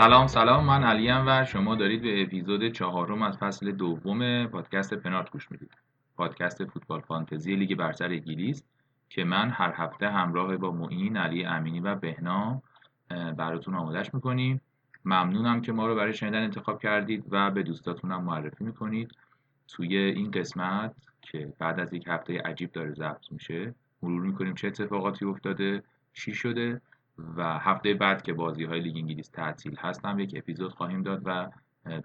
سلام سلام. من علیم و شما دارید به اپیزود چهارم از فصل دوم پادکست پنارت گوش می‌دید. پادکست فوتبال فانتزی لیگ برتر انگلیس که من هر هفته همراه با معین علی امینی و بهنام براتون آمادش می‌کنیم. ممنونم که ما رو برای شنیدن انتخاب کردید و به دوستاتونم معرفی می‌کنید. توی این قسمت که بعد از یک هفته عجیب داره ضبط میشه مرور می‌کنیم چه اتفاقاتی افتاده چی شده و هفته بعد که بازی های لیگ انگلیس تعطیل هستم یک اپیزود خواهیم داد و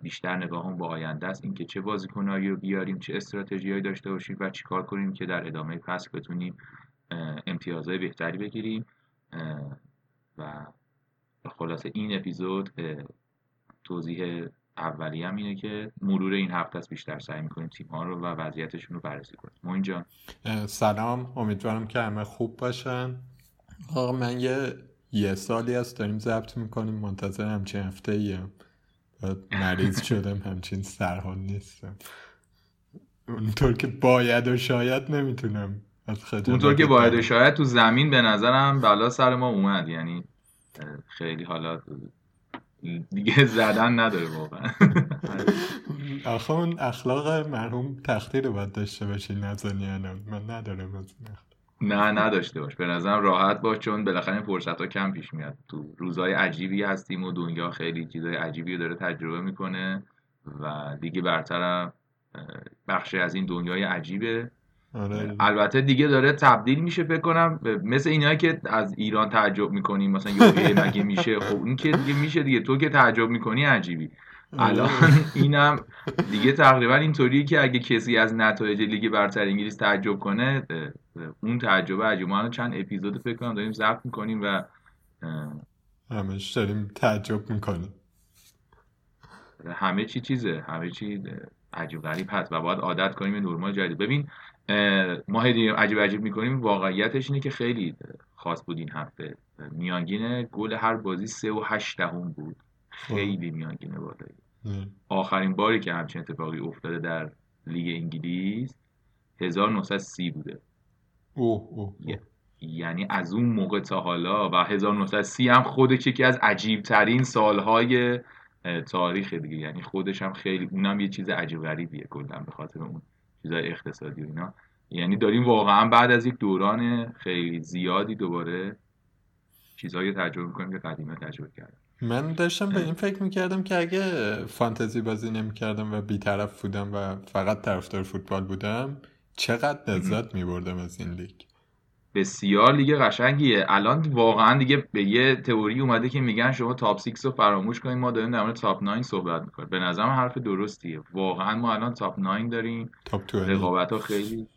بیشتر نگاهم با آینده است. اینکه چه بازیکنایی رو بیاریم چه استراتژیهایی داشته باشیم و چیکار کنیم که در ادامه فصل بتونیم امتیازهای بهتری بگیریم. و خلاصه این اپیزود توضیح اولی هم اینه که مرور این هفته است بیشتر سعی می‌کنیم تیم ها رو و وضعیتشون رو بررسی کنیم. ما اینجا سلام. امیدوارم که همه خوب باشن. آقا من یه یه سالی است داریم ضبط می‌کنیم منتظر همچین هفته ایم مریض شدم همچین سرحال نیستم. اونطور که باید و شاید نمی‌تونم اونطور که باید و شاید تو زمین به نظرم بلا سر ما اومد. یعنی خیلی حالا دیگه زدن نداره واقعا. آخه اون اخلاق مرحوم تختی رو باید داشته باشی نزنی من ندارم از نه نداشته باش. به نظرم راحت باش چون بالاخره این فرصت ها کم پیش میاد. تو روزهای عجیبی هستیم و دنیا خیلی چیزای عجیبی رو داره تجربه می‌کنه و دیگه برترم بخشی از این دنیای عجیبه. آره. البته دیگه داره تبدیل میشه فکر کنم مثل اینایی که از ایران تعجب می‌کنیم مثلا یوگه مگه میشه؟ خب این که دیگه میشه دیگه. تو که تعجب می‌کنی عجیبی. الان اینم دیگه تقریبا اینطوریه که اگه کسی از نتایج لیگ برتر انگلیس تعجب کنه اون تعجب عجیب ما چند اپیزود فکر کنم داریم ضبط می‌کنیم و همش داریم تعجب می‌کنیم. همه چی چیزه همه چی عجیب غریب هست و باید عادت کنیم نرمال جدید. ببین ما عجیب عجیب می‌کنیم واقعیتش اینه که خیلی خاص بود این هفته. میانگین گل هر بازی سه و هشت دهم بود. خب. خیلی میانگین بالایی. آخرین باری که همچین اتفاقی افتاده در لیگ انگلیس 1930 بوده. اوه اوه, یعنی از اون موقع تا حالا و 1930 هم خودش یکی از عجیب ترین سالهای تاریخ دیگه. یعنی خودش هم خیلی اونم یه چیز عجیب غریبیه کلا به خاطر اون چیزای اقتصادی و اینا. یعنی داریم واقعا بعد از یک دوران خیلی زیادی دوباره چیزهایی تجربه می‌کنیم که قدیمه تجربه کردیم من داشتم به این فکر می‌کردم که اگه فانتزی بازی نمی‌کردم و بیطرف بودم و فقط طرفدار فوتبال بودم چقدر لذت میبردم از این لیگ. بسیار لیگ قشنگیه. الان واقعا دیگه به یه تئوری اومده که میگن شما top 6 رو فراموش کنید ما داریم در مورد top 9 صحبت می‌کنیم. به نظرم حرف درستیه. واقعا ما الان top 9 داریم. top رقابت ها خیلی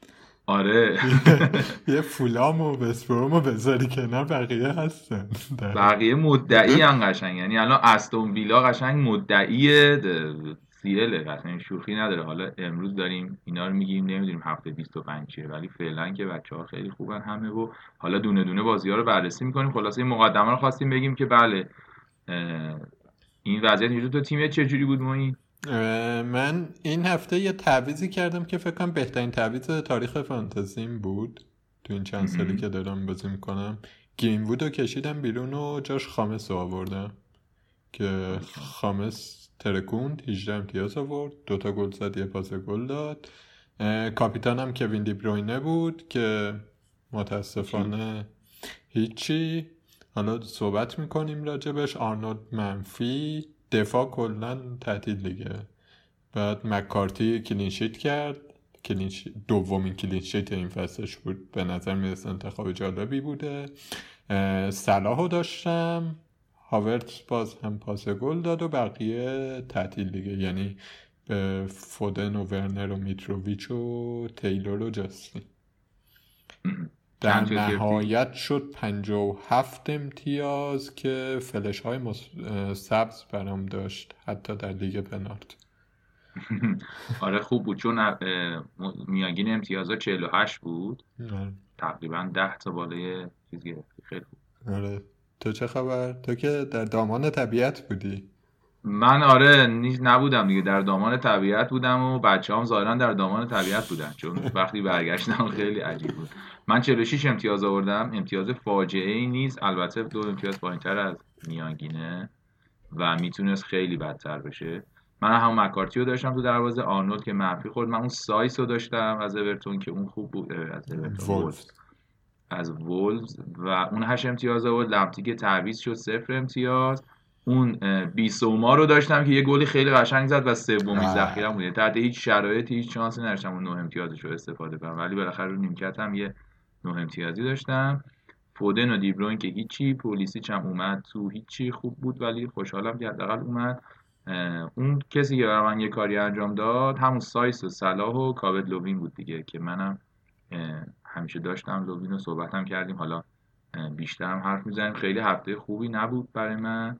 آره. یه فولام و بسپروم و بذاری کنار بقیه هستن. بقیه مدعی هم قشنگ. یعنی الان استون ویلا قشنگ مدعی سیله قشنگ شوخی نداره. حالا امروز داریم اینا رو میگیم نمی‌دونیم هفته 25 چیه ولی فعلا که بچه ها خیلی خوبن همه و حالا دونه دونه بازی ها رو بررسی می‌کنیم. خلاصه این مقدمه رو خواستیم بگیم که بله این وضعیت تو تیم چجوری بود؟ ما این من این هفته یه تعویزی کردم که فکر کنم بهترین تعویز تاریخ فانتزیم بود. تو این چند سالی که دارم بازی می‌کنم. گیم رو کشیدم بیرون و جاش خامس رو آوردم. که خامس ترکوند 18 امتیاز آورد. دوتا گل زد یه پاس گل داد. کاپیتانم کوین دیبروینه بود که متاسفانه هیچی. حالا صحبت می‌کنیم راجبش. آرنولد منفی. دفاع کلا تعطیل دیگه. بعد مکارتی clean sheet کرد. clean sh... دومین clean sheet این فصلش بود. به نظر می‌رسه انتخاب جالبی بوده. صلاحو داشتم. هاورت باز هم پاس گل داد و بقیه تعطیل دیگه. یعنی فودن و ورنر و میتروویچ و تیلور و جاستین. در نهایت شد 57 امتیاز که فلش های سبز برام داشت حتی در لیگ پنارت آره خوب بود چون میانگین امتیازا 48 بود. آره. تقریبا 10 تا بالای چیز گرفتی. خیلی خوب. آره. تو چه خبر؟ تو که در دامان طبیعت بودی. من آره نبودم دیگه. در دامان طبیعت بودم و بچه هم ظاهرا در دامان طبیعت بودن. چون وقتی برگشتم خیلی عجیب بود. من 46 امتیاز آوردم. امتیاز فاجعه ای نیست البته دو امتیاز تر از میانگینه و می‌تونست خیلی بدتر بشه. من هم مکارتی رو داشتم تو دروازه آرنولد که منفی خورد. من اون سایس رو داشتم از اورتون که اون خوب بود از اورتون. از وولز و اون هشت امتیاز بود لمپتی که تعویض شد صفر امتیاز. اون بیسوما رو داشتم که یه گلی خیلی قشنگ زد و سومی ذخیره بود. یعنی تحت هیچ شرایطی هیچ شانسی نداشتم اون نه امتیازش رو استفاده کنم. ولی بالاخره رو نیمکت هم یه نه امتیازی داشتم فودن و دیبروینه که هیچی پولیسیچم اومد تو هیچی خوب بود ولی خوشحالم که حداقل اومد. اون کسی که برای من یه کاری انجام داد همون سایس و صلاح و کالورت لوین بود دیگه که منم همیشه داشتم لوین رو صحبت کردیم. حالا بیشتر هم حرف می‌زنیم. خیلی هفته خوبی نبود برای من.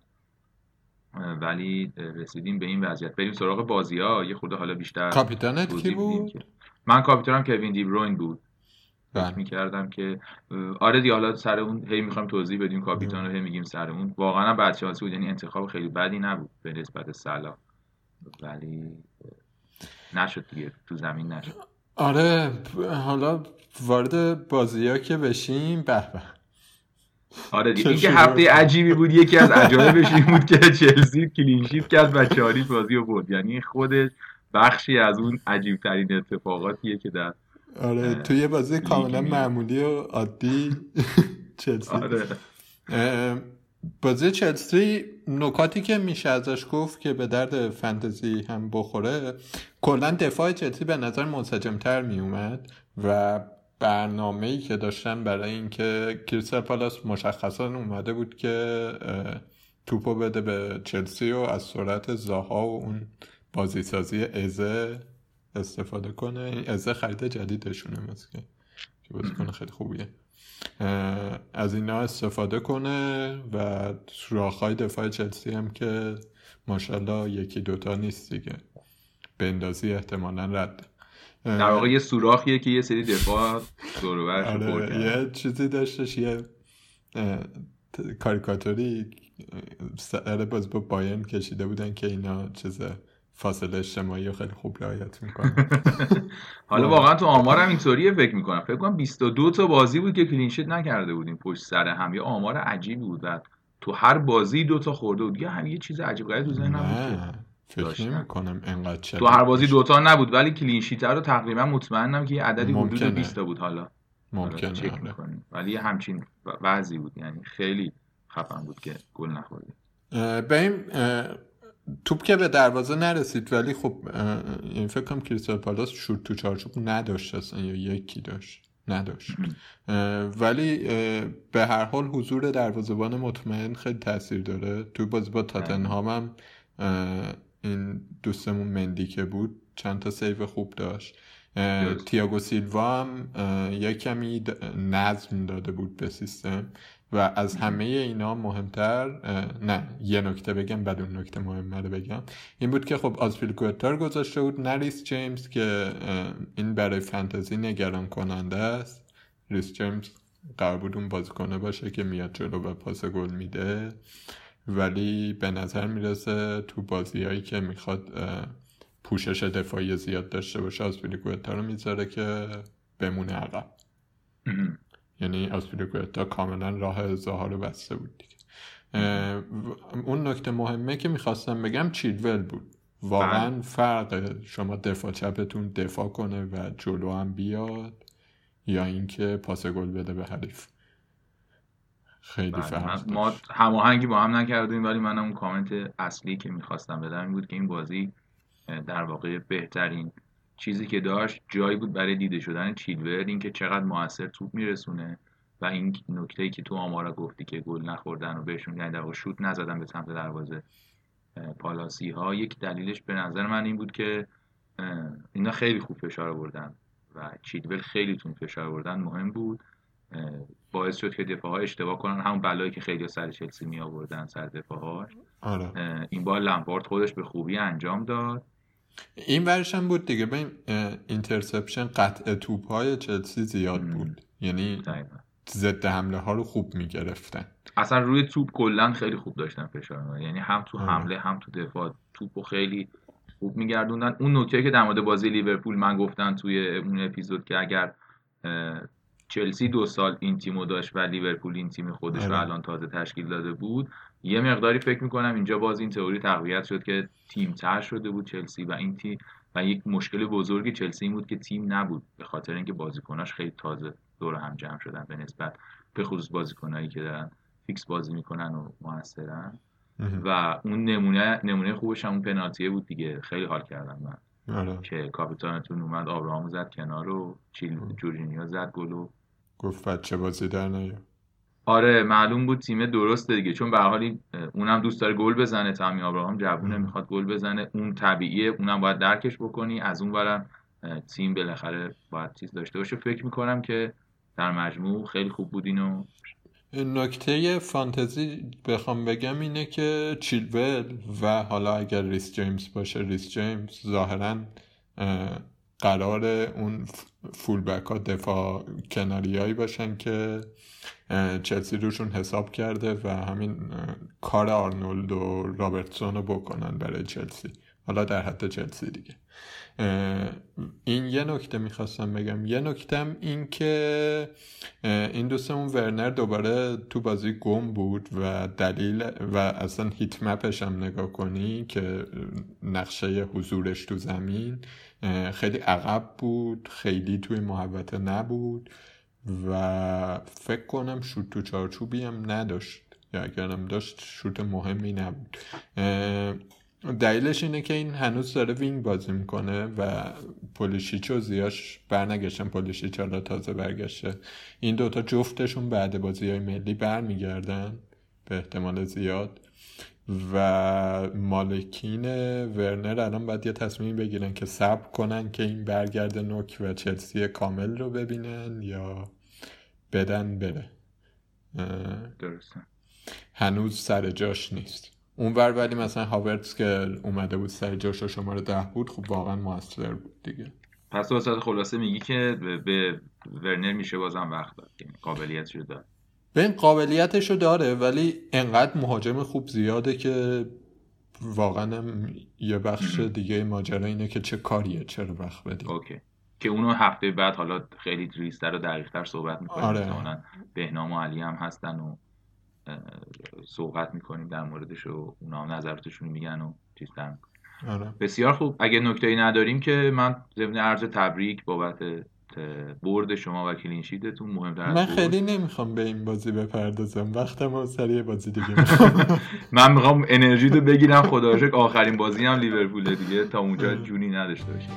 ولی رسیدیم به این وضعیت. بریم سراغ بازی ها یه خورده حالا بیشتر کاپیتانت کی بود؟ من کاپیتانم کوین دیبروین بود. فکر بله. می‌کردم که آره دی حالا سر اون هی می‌خوام توضیح بدیم کاپیتان رو هی میگیم سر اون. واقعا بچه‌هاسی بود یعنی انتخاب خیلی بدی نبود به نسبت سلا ولی نشد دیگه تو زمین نشد. آره حالا وارد بازی ها که بشیم به به. آره دیگه این که هفته عجیبی بود یکی از عجایبش این بود که چلسی کلینشیت کرد و چاریش بازی رو برد. یعنی خودش بخشی از اون عجیب ترین اتفاقاتیه که در آره توی بازی کاملا معمولی و عادی چلسی آره. بازی چلسی نکاتی که میشه ازش گفت که به درد فنتزی هم بخوره کلا دفاع چلسی به نظر منسجمتر میومد و برنامه ای که داشتن برای اینکه کریستال پالاس مشخصا اومده بود که توپو بده به چلسی و از سرعت زاها و اون بازیسازی ازه استفاده کنه. ازه خرید جدیدشونه مثل که بازیکن خیلی خوبیه. از اینا استفاده کنه و سوراخ‌های دفاع چلسی هم که ماشاءالله یکی دوتا نیست دیگه. بندازی احتمالا رد. در واقع یه سوراخیه که یه سری دفاع دورورش آره یه چیزی داشتش یه کاریکاتوری سر باز با باین کشیده بودن که اینا چیزه فاصله اجتماعی خیلی خوب رعایت می‌کنه. حالا واقعا تو آمارم اینطوریه فکر می‌کنم. فکر کنم 22 تا بازی بود که کلینشیت نکرده بودیم پشت سر هم. یه آمار عجیبی بود و تو هر بازی دو تا خورده بود. یه هم یه چیز عجیب غریب تو ذهنم بود فکر انقدر تو هر بازی دوتا نبود ولی کلینشیت رو تقریبا مطمئنم که یه عددی حدود 20 بود حالا. ممکنه چک آره. ولی همچین وضعی بود. یعنی خیلی خفن بود که گل نخوردیم. بریم توپ که به دروازه نرسید ولی خب این فکر کنم کریستال پالاس شوت تو چارچوب نداشت اصلا یا یکی داشت نداشت. ولی به هر حال حضور دروازه‌بان مطمئن خیلی تاثیر داره. تو بازی با تاتنهام هم این دوستمون مندی که بود چند تا سیو خوب داشت. تیاگو سیلوا هم یک کمی نظم داده بود به سیستم. و از همه اینا مهمتر نه یه نکته بگم بعد اون نکته مهم رو بگم. این بود که خب آزپیلیکوئتا رو گذاشته بود نه ریس جیمز که این برای فانتزی نگران کننده است. ریس جیمز قرار بود اون بازیکنه باشه که میاد جلو و پاس گل میده. ولی به نظر می‌رسه تو بازیهایی که می‌خواد پوشش دفاعی زیاد داشته باشه از کوتا رو می‌ذاره که بمونه عقب. یعنی آسپیلیکوتا کاملا راه زها رو بسته بود دیگه. اون نکته مهمه که می‌خواستم بگم چیلول بود. واقعا بله. فرق شما دفاع چپتون دفاع کنه و جلو هم بیاد یا اینکه پاس گل بده به حریف. خیلی بله، فرق ما هماهنگی با هم نکردیم ولی من اون کامنت اصلی که می‌خواستم بدم این بود که این بازی در واقع بهترین چیزی که داشت جایی بود برای دیده شدن چیلور اینکه چقدر موثر توپ میرسونه و این نکته ای که تو آمارا گفتی که گل نخوردن و بهشون یعنی در شوت نزدن به سمت دروازه پالاسی ها یک دلیلش به نظر من این بود که اینا خیلی خوب فشار بردن و چیلول خیلی تون فشار بردن مهم بود باعث شد که دفاع ها اشتباه کنن همون بلایی که خیلی سر چلسی می آوردن سر دفاع آره. این بار لمپارد خودش به خوبی انجام داد این ورش هم بود دیگه. به interception قطع توپ های چلسی زیاد بود. یعنی ضد حمله ها رو خوب می‌گرفتن. اصلا روی توپ کلا خیلی خوب داشتن فشار یعنی هم تو آره. حمله هم تو دفاع توپو خیلی خوب میگردوندن. اون نکته که در مورد بازی لیورپول من گفتم توی اون اپیزود که اگر چلسی دو سال این تیمو داشت و لیورپول این تیم خودش رو آره. الان تازه تشکیل داده بود یه مقداری فکر می‌کنم اینجا باز این تئوری تقویت شد که تیم تر شده بود چلسی و این تیم و یک مشکل بزرگی چلسی این بود که تیم نبود به خاطر اینکه بازیکناش خیلی تازه دور هم جمع شدن به نسبت به خصوص بازیکنایی که دارن فیکس بازی می‌کنن و موثرن. و اون نمونه نمونه خوبش هم اون پنالتیه بود دیگه. خیلی حال کردم من. آره. که کاپیتانتون اومد آبراهامو زد کنار و چیل جورجینیو زد گل و گفت بچه بازی در نیا آره معلوم بود تیم درسته دیگه. چون به حال اونم دوست داره گل بزنه تامی آبراهام جوونه می‌خواد گل بزنه. اون طبیعیه اونم باید درکش بکنی. از اون برم تیم بالاخره باید چیز داشته باشه. فکر می‌کنم که در مجموع خیلی خوب بود اینو. نکته فانتزی بخوام بگم اینه که چیلول و حالا اگر ریس جیمز باشه ریس جیمز ظاهرا اه، قرار اون ف- فولبک ها دفاع کناریایی باشن که چلسی روشون حساب کرده و همین کار آرنولد و رابرتسون رو بکنن برای چلسی. حالا در حد چلسی دیگه. این یه نکته می‌خواستم بگم. یه نکتم این که این دوستمون ورنر دوباره تو بازی گم بود و دلیل و اصلا هیت مپش هم نگاه کنی که نقشه حضورش تو زمین. خیلی عقب بود خیلی توی محوطه نبود و فکر کنم شوت تو چارچوبی هم نداشت. یا اگرم داشت شوت مهمی نبود. دلیلش اینه که این هنوز داره وینگ بازی می‌کنه و پولیشیچ و زیاش برنگشتن. پولیشیچ حالا تازه برگشته. این دوتا جفتشون بعد بازی های ملی برمیگردن به احتمال زیاد. و مالکین ورنر الان باید یه تصمیم بگیرن که صبر کنن که این برگرده نوک و چلسی کامل رو ببینن یا بدن بره. درسته. هنوز سر جاش نیست. اونور ولی مثلا هاورتس که اومده بود سر جاش و شماره ده بود خب واقعا موثر بود دیگه. پس تو وسط خلاصه میگی که به- ورنر میشه بازم وقت داد یعنی قابلیتش رو داره این قابلیتشو داره ولی انقدر مهاجم خوب زیاده که واقعا یه بخش دیگه ماجرا اینه که چه کاریه چرا وقت بدی اوکی. که اونو هفته بعد حالا خیلی ریستر و دقیقتر صحبت می‌کنیم. آره. بهنام و علی هم هستن و صحبت می‌کنیم در موردش و اونا هم نظراتشون میگن و چیز. آره. بسیار خوب. اگه نکته نداریم که من ضمن عرض تبریک بابت برد شما و کلینشیتتون مهمتر از من. خیلی نمی‌خوام به این بازی بپردازم. وقتم رو سر یه بازی دیگه من می‌خوام انرژی رو بگیرم. خدا شکر آخرین بازی هم لیورپول دیگه. تا اونجا آره. جونی نداشته باشیم.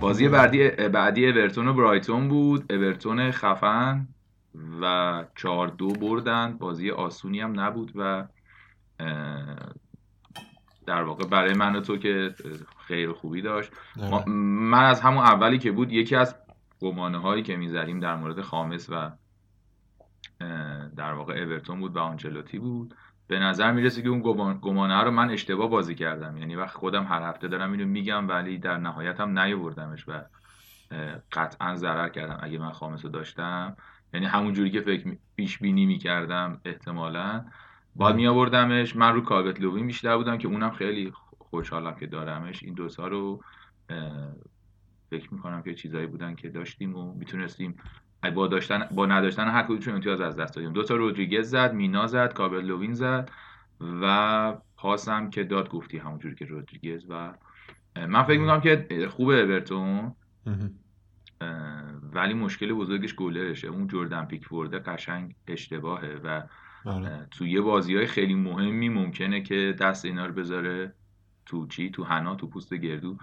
بازی بعدی بعدی اورتون و برایتون بود. اورتون خفن و چهار دو بردن. بازی آسونی هم نبود و در واقع. برای من و تو که خیر خوبی داشت. ما-. من از همون اولی که بود یکی از گمانه هایی که می‌ذاریم در مورد خامس و در واقع اورتون بود و آنچلوتی بود. به نظر می‌رسه که اون گمان- گمانه رو من اشتباه بازی کردم. یعنی وقت خودم هر هفته دارم اینو میگم ولی در نهایت هم نیاوردمش و قطعا ضرر کردم اگه من خامس رو داشتم. یعنی همون جوری که فکر پیش بینی می‌کردم احتمالا. باید می آوردمش من رو کالبت لوین بیشتر بودم که اونم خیلی خوشحالم که دارمش. این دوتا رو فکر می‌کنم که چیزایی بودن که داشتیم و می‌تونستیم با داشتن با نداشتن هر کدومشون امتیاز از دست دادیم. دو تا رودریگز زد مینا زد کابل لوین زد و پاس هم که داد گفتی همونجوری که رودریگز و من فکر می‌کنم که خوبه اورتون. اه، ولی مشکل بزرگش گلرشه. اون جردن پیکفورده قشنگ اشتباهه و آره. تو یه بازی های خیلی مهمی ممکنه که دست اینا رو بذاره تو چی تو حنا تو پوست گردو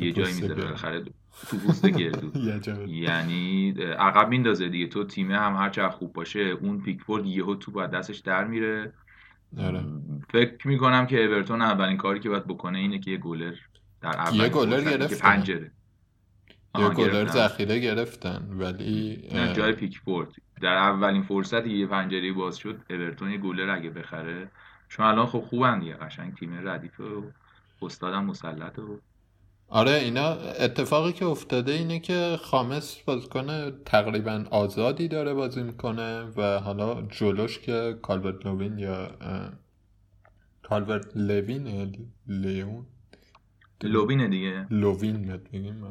یه جایی می‌ذاره. بالاخره تو پوست گردو یعنی عقب میندازه دیگه تو تیمه هم هر چقدر خوب باشه اون پیکفورد یهو تو از دستش در میره آره. فکر می‌کنم که اورتون اولین کاری که باید بکنه اینه که یه گلر در اولین یه گلر گرفتن. پنجره یه گلر. ذخیره گرفتن ولی نه جای پیکفورد در اولین فرصتی یه پنجره باز شد اورتون یه گلر اگه بخره. چون الان خب خوبن دیگه قشنگ تیم ردیفه و استادم مسلطه و آره اینا اتفاقی که افتاده اینه که خامس بازیکن تقریبا آزادی داره بازی می‌کنه و حالا جلوش که کالورت لوین یا کالورت لوین لیون؟ لوبینه دیگه. لووین بهت بگیم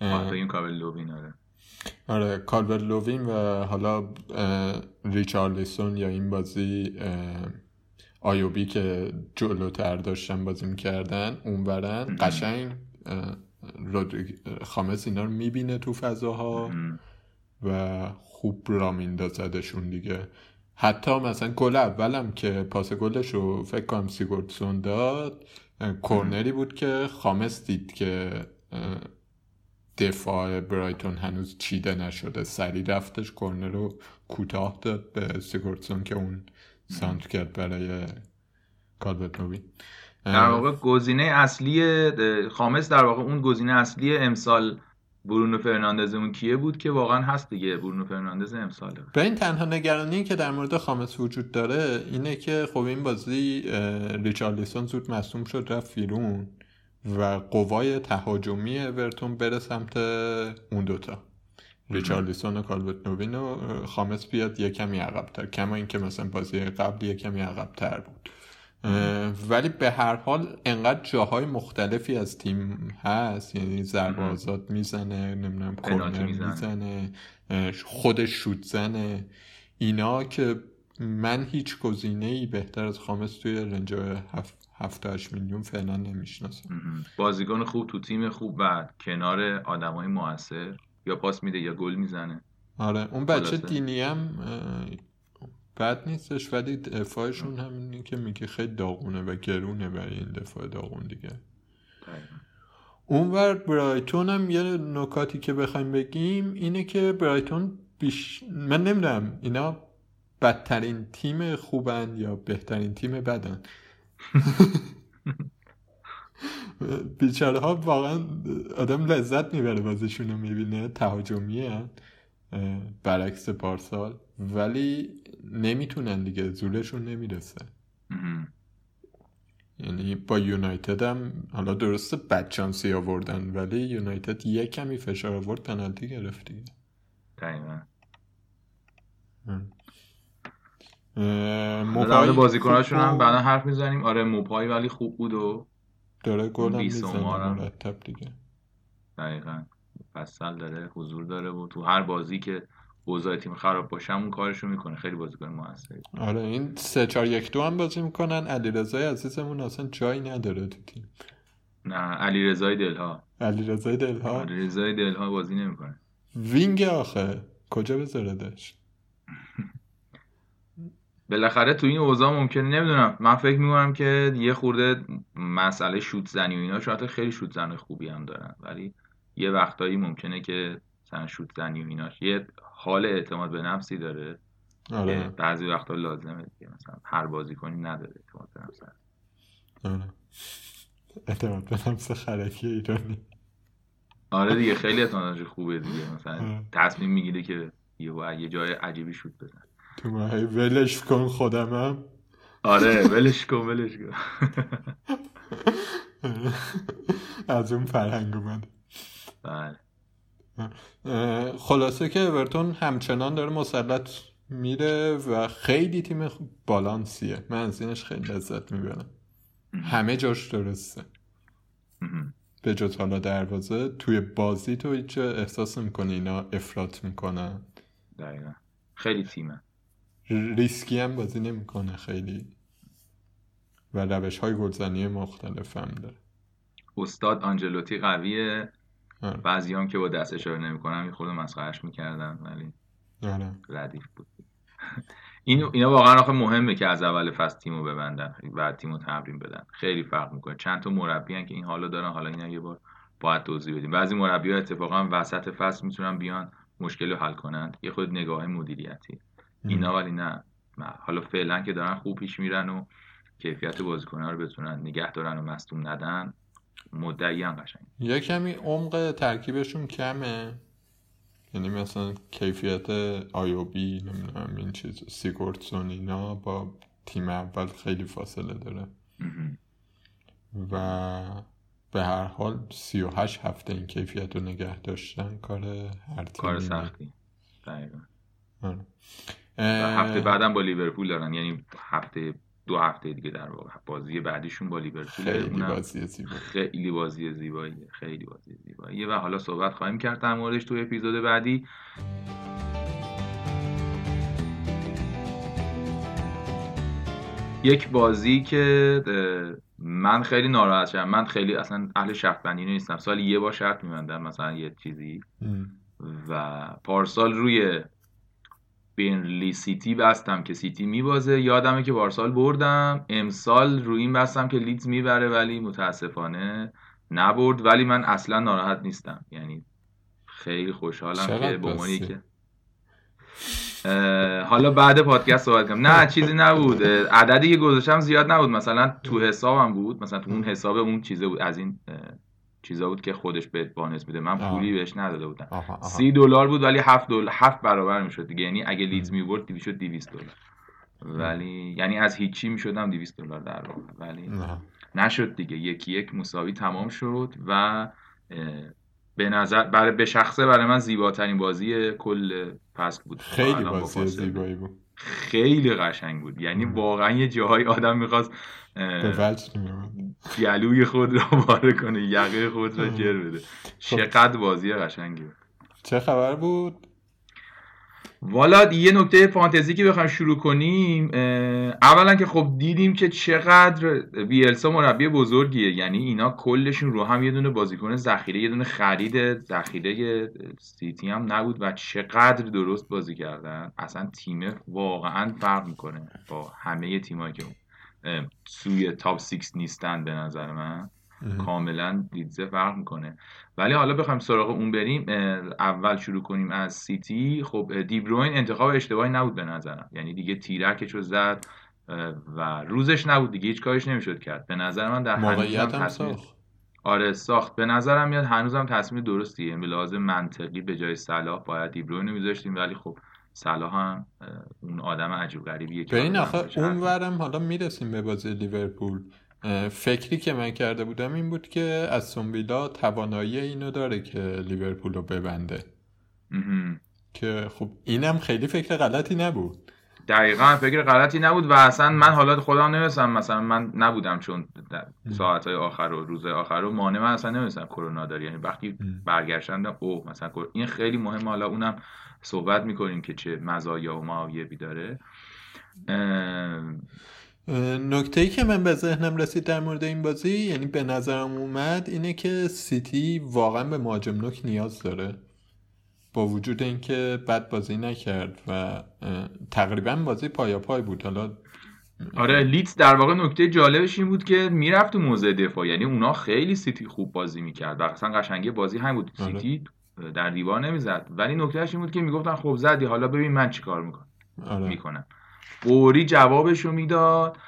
آره. تو این کالورت لوین آره. آره کالورت لووین و حالا ریچارلیسون یا این بازی آیوبی که جلوتر داشتن بازی می‌کردن اونورن قشنگ خامس اینا رو می‌بینه تو فضاها. و خوب را میندازدشون دیگه. حتی مثلا گل اولم که پاس گلش رو فکر کنم سیگورتسون داد کرنری بود که خامس دید که دفاع برایتون هنوز چیده نشده. سریع رفتش کرنر رو کوتاه داد به سیگورتسون که اون سانتر کرد برای کالورت لوین. در واقع گزینه اصلی خامس در واقع اون گزینه اصلی امسال برونو فرناندز اون کیه بود که واقعا هست دیگه برونو فرناندز امساله به این تنها نگرانی که در مورد خامس وجود داره اینه که خب این بازی ریچارلیسون زود مصوم شد رفت بیرون. و قوای تهاجمی اورتون بره سمت اون دوتا. ریچارلیسون و کالبت نوین و خامس بیاد یه کمی عقبتر کما اینکه مثلا بازی قبل یه کمی عقبتر بود. ولی به هر حال انقدر جاهای مختلفی از تیم هست یعنی ضربه. آزاد می‌زنه نمی‌دونم کرنر می‌زنه. خودش شوت زنه. اینا که من هیچ گزینه ای بهتر از خامس توی رنج هفت هفت تا هشت میلیون فعلا نمی‌شناسم. بازیکن خوب تو تیم خوب و کنار آدمای موثر یا پاس میده یا گل می‌زنه آره اون بچه خلاصه. دینی هم بد نیستش ولی دفاعشون همینی که میگه خیلی داغونه و گرونه برای این دفاع داغون دیگه. اونور برایتون هم یه نکاتی که بخوایم بگیم اینه که برایتون بیش... من نمی‌دونم اینا بدترین تیم خوبن یا بهترین تیم بدن بیچاره ها واقعا آدم لذت می‌بره بازیشون رو می‌بینه تهاجمی هن برعکس پارسال ولی نمی‌تونن دیگه زورشون نمی‌رسه. یعنی با یونایتد هم حالا درسته بدچانسی آوردن ولی یونایتد یه کمی فشار آورد پنالتی گرفت دیگه دقیقاً. موپای بازیکناشون هم بعدا حرف می‌زنیم. آره موپای ولی خوب بود و داره گل هم. مرتب دیگه. دقیقا. فصل داره حضور داره و تو هر بازی که اوضاع تیم خراب باشه اون کارشو می‌کنه. خیلی بازیکن موثری آره این سه چهار یک دو هم بازی می‌کنن. علیرضای عزیزمون اصلا جایی نداره تو تیم. نه علی رضای دلها. علیرضای دلها؟ علی رضای دلها بازی نمی‌کنه. وینگ آخه. کجا بذاردش بالاخره تو این اوضاع ممکنه نمی‌دونم. من فکر می‌کنم که یه خورده مسئله شوت زنی و اینا شاید خیلی شوت زن خوبی هم دارن. ولی یه وقتایی ممکنه که مثلا شوت زنی و ایناش یه حال اعتماد به نفسی داره. آره. بعضی وقتا لازمه دیگه. مثلا هر بازیکنی نداره اعتماد به نفس. آره. اعتماد به نفس خرکی ایرانی. آره دیگه خیلی اعتمادش خوبه دیگه. مثلا آره. تصمیم می‌گیره که یه یه جای عجیبی شوت بزن تو ما هی ولش کن خودمم. آره ولش کن ولش کن. از اون فرهنگ اومد. بله. خلاصه که اورتون همچنان داره مسلط میره و خیلی تیم بالانسیه. من از اینش خیلی لذت می‌برم. همه جاش درسته. به جز حالا دروازه توی بازی تو هیچ احساس می‌کنی اینا افراط می‌کنن. دقیقا. خیلی تیمه. ریسکی هم بازی نمی‌کنه خیلی. و روش های گلزنی مختلف هم داره. استاد آنجلوتی قویه. آره. بعضی هم که با دست اشاره نمی‌کنم یه خورده مسخرش می‌کردن ولی آره. ردیف بود. این اینا واقعا آخه مهمه که از اول فصل تیمو ببندن و تیمو تمرین بدن. خیلی فرق می‌کنه. چند تا مربی هن که این حالو دارن حالا اینا یه بار باید توضیح بدیم. بعضی مربی ها اتفاقا وسط فصل می‌تونن بیان مشکل رو حل کنن یه خود نگاه مدیریتی. اینا ولی نه. حالا فعلا که دارن خوب پیش میرن و کیفیت بازیکن‌ها رو بتونن نگه دارن و مصدوم ندن مدعی هم قشنگ یه کمی عمق ترکیبشون کمه یعنی مثلا کیفیت آیوبی نمی‌دونم این چیز سیگورتسون اینا با تیم اول خیلی فاصله داره. و به هر حال 38 هفته این کیفیت رو نگه داشتن کار هر تیمی کار. سختی آره. هفته بعدم با لیورپول دارن. یعنی هفته دو هفته دیگه در واقع. بازی بعدیشون با لیورپول خیلی بازی زیبایی. خیلی بازی زیباییه خیلی بازی زیباییه و حالا صحبت خواهیم کرد در موردش تو اپیزود بعدی. یک بازی که من خیلی ناراحت شدم. من خیلی اصلا اهل شرط بندی نیستم. سال یه بار شرط میبندم مثلا یه چیزی. و پارسال روی بینلی سیتی بستم که سیتی میبازه. یادمه که پارسال بردم. امسال روی این بستم که لیدز می‌بره ولی متاسفانه نبرد. ولی من اصلا ناراحت نیستم. یعنی خیلی خوشحالم که به که حالا بعد پادکست صحبت کنم. نه چیزی نبود. عددی که گذاشتم زیاد نبود. مثلا تو حسابم بود. مثلا تو اون حساب اون چیزه بود. از این چیزا بود که خودش به بانس میده. من پولی بهش نداده بودم. سی دلار بود ولی هفت دلار هفت برابر می‌شد. دیگه یعنی اگه لیدز میورد دیوی شد 200 دلار. ولی یعنی از هیچی می‌شدم 200 دلار در واقع. ولی نشد دیگه. یکی یک مساوی تمام شد و به نظر برای به شخصه برای من زیباترین بازی کل پسک بود. خیلی بازی زیبایی بود. خیلی قشنگ بود. یعنی واقعا یه جاهای آدم می‌خواست گلوی خود را باره کنه یقه خود را جر بده. خب. چقدر بازی قشنگی بود. چه خبر بود؟ والا یه نکته فانتزی که بخوایم شروع کنیم اولا که خب دیدیم که چقدر ویلسا مربی بزرگیه. یعنی اینا کلشون رو هم یه دونه بازیکن ذخیره یه دونه خرید ذخیره سیتی هم نبود و چقدر درست بازی کردن. اصلا تیم واقعا فرق می‌کنه با همه تیمایی که سوی تاپ 6 نیستن به نظر من. کاملا لیدزه فرق می‌کنه. ولی حالا بخوایم سراغ اون بریم اول شروع کنیم از سیتی. خب دیبروین انتخاب اشتباهی نبود به نظرم. یعنی دیگه تیرکش رو زد و روزش نبود دیگه هیچ کارش نمی‌شد کرد. به نظر من در موقعیت هم ساخت. آره ساخت. به نظرم میاد هنوزم تصمیم درستیه. به لحاظ منطقی به جای صلاح باید دیبروین رو میذاشتیم ولی خب صلاح هم اون آدم عجیب غریبیه که این آخه اون ورم حالا می‌رسیم به بازی لیورپول. فکری که من کرده بودم این بود که از سنبیلا توانایی اینو داره که لیورپول رو ببنده. که خب اینم خیلی فکر غلطی نبود. دقیقا فکر غلطی نبود و اصلا من حالا خدا نمیستم مثلا من نبودم چون ساعت های آخر و روز آخر و مانع من اصلا نمیستم کرونا داری یعنی وقتی برگشتن او مثلا این خیلی مهم حالا اونم صحبت می‌کنیم که چه مزایا و معایبی داره. نکته ای که من به ذهنم رسید در مورد این بازی یعنی به نظرم اومد اینه که سیتی واقعا به مهاجم نوک نیاز داره. با وجود اینکه بد بازی نکرد و تقریبا بازی پایا پای بود. حالا آره لیتز در واقع نکته جالبش این بود که می‌رفت تو موضع دفاع. یعنی اونا خیلی سیتی خوب بازی می‌کرد و اصلا قشنگی بازی هم بود. آره. سیتی در دیوار نمی‌زد. ولی نکتهش این بود که می‌گفتن خب زدی حالا ببین من چیکار می‌کنم. آره. می‌کنم فوری جوابش رو می‌داد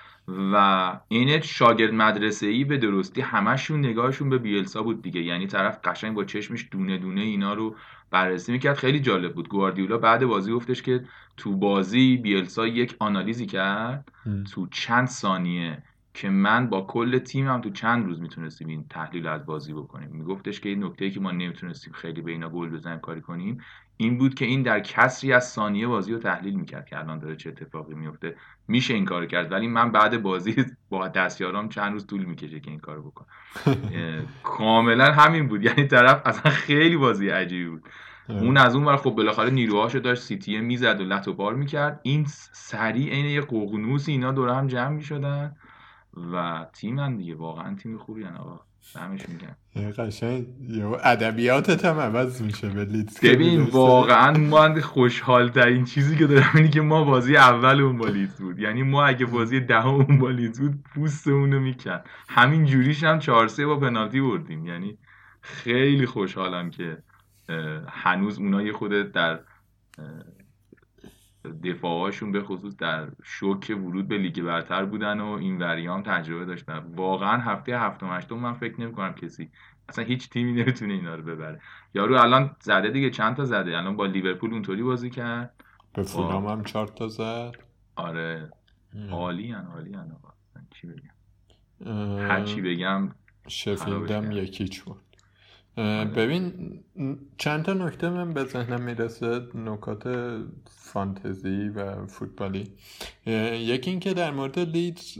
و این شاگرد مدرسه ای به درستی همشون نگاهشون به بیلسا بود دیگه. یعنی طرف قشنگ با چشمش دونه دونه اینا رو بررسی می‌کرد. خیلی جالب بود. گواردیولا بعد بازی گفتش که تو بازی بیلسا یک آنالیزی کرد تو چند ثانیه که من با کل تیمم تو چند روز می‌تونستیم این تحلیل از بازی بکنیم. میگفتش که این نکته که ما نمی‌تونستیم خیلی به اینا گل بزنیم کاری کنیم این بود که این در کسری از ثانیه بازی رو تحلیل می‌کرد که الان داره چه اتفاقی میفته میشه این کار کرد ولی من بعد بازی با دستیارام چند روز طول می‌کشه که این کارو بکنم. کاملا همین بود. یعنی طرف اصلا خیلی بازی عجیبی بود. اون از اون ور خب بالاخره نیروهاشو داشت سیتیه می‌زد و لط و بار می‌کرد. این سریع عین یه ققنوس اینا دور هم جمع می‌شدن و تیمن دیگه. واقعا تیم خوبی آقا. همش میگم قشنگ ادبیاتت هم عوض میشه به لیدز ببین واقعا من خوشحال ترین چیزی که دارم اینه که ما بازی اول اون با لیدز بود. یعنی ما اگه بازی دهم اون با لیدز بود پوستمون رو میکن همین جوریش هم 4 3 با پنالتی بردیم. یعنی خیلی خوشحالم که هنوز اونایی یه خود در دفاعهاشون به خصوص در شوک ورود به لیگ برتر بودن و این وریام تجربه داشتن. واقعا هفته هفتم هشتم من فکر نمی کنم کسی اصلا هیچ تیمی نمی‌تونه اینا رو ببره. یارو الان زده دیگه چند تا زده؟ الان با لیورپول اونطوری بازی کرد؟ به فولام هم چهار تا زد. آره. عالی ان عالی ان چی بگم؟ هر چی بگم شفیلدم یکی چورد. ببین چند تا نکته من به ذهنم می‌رسه نکات فانتزی و فوتبالی. یکی اینکه در مورد لیدز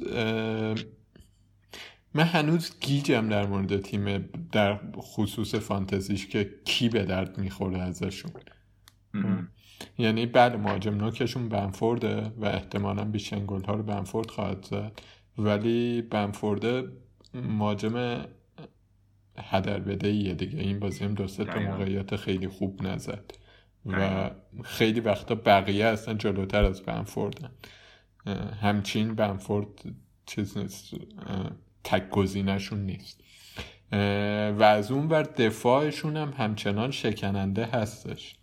من هنوز گیجم در مورد تیم در خصوص فانتزیش که کی به درد می‌خوره ازشون. یعنی بعد مهاجم نوکشون بنفورده و احتمالا گل ها رو بنفورد خواهد زد. ولی بنفورده مهاجم هدر بده ایه دیگه. این بازی هم دو تا موقعیت خیلی خوب نزد. و خیلی وقتا بقیه اصلا جلوتر از بنفوردن. همچین بنفورد چیز نیست. تک گزینشون نیست. و از اون بر دفاعشون هم همچنان شکننده هستش.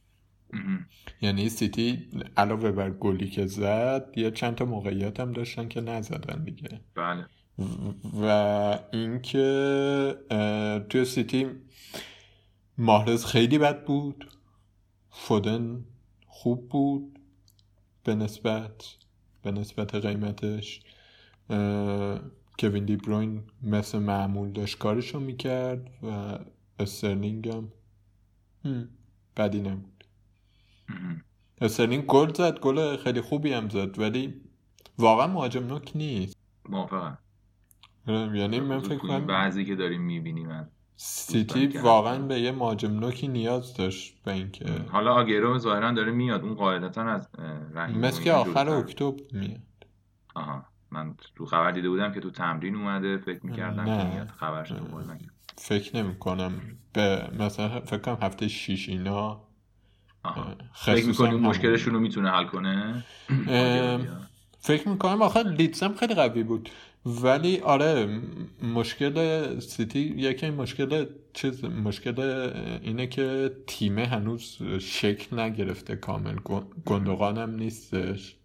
یعنی سیتی علاوه بر گلی که زد یه چند تا موقعیت هم داشتن که نزدن دیگه. بله. و اینکه توی سیتی ماهرز خیلی بد بود. فودن خوب بود. به نسبت به نسبت قیمتش کوین دی بروین مثل معمول داشت کارشو می‌کرد و استرلینگ هم بدی نبود. استرلینگ گل زد گل خیلی خوبی هم زد ولی واقعا مهاجم نوک نیست. موافقم. یعنی من فکر کنم بعضی که داریم می‌بینیم سیتی واقعا به یه مهاجم نوکی نیاز داشت به اینکه حالا آگیرو ظاهرا داره میاد. اون قاعدتا از رحیم مثل که آخر اکتبر میاد. آها. من تو خبر دیده بودم که تو تمرین اومده. فکر می‌کردم که میاد. خبرش فکر نمی کنم به مثلا فکر کنم هفته شیش اینا فکر می‌کنی مشکلشون رو می‌تونه حل کنه؟ فکر می‌کنم آخر لیدزم خیلی قوی بود. ولی آره مشکل سیتی یکی مشکل چیز مشکل اینه که تیمه هنوز شکل نگرفته کامل. گندگانم نیستش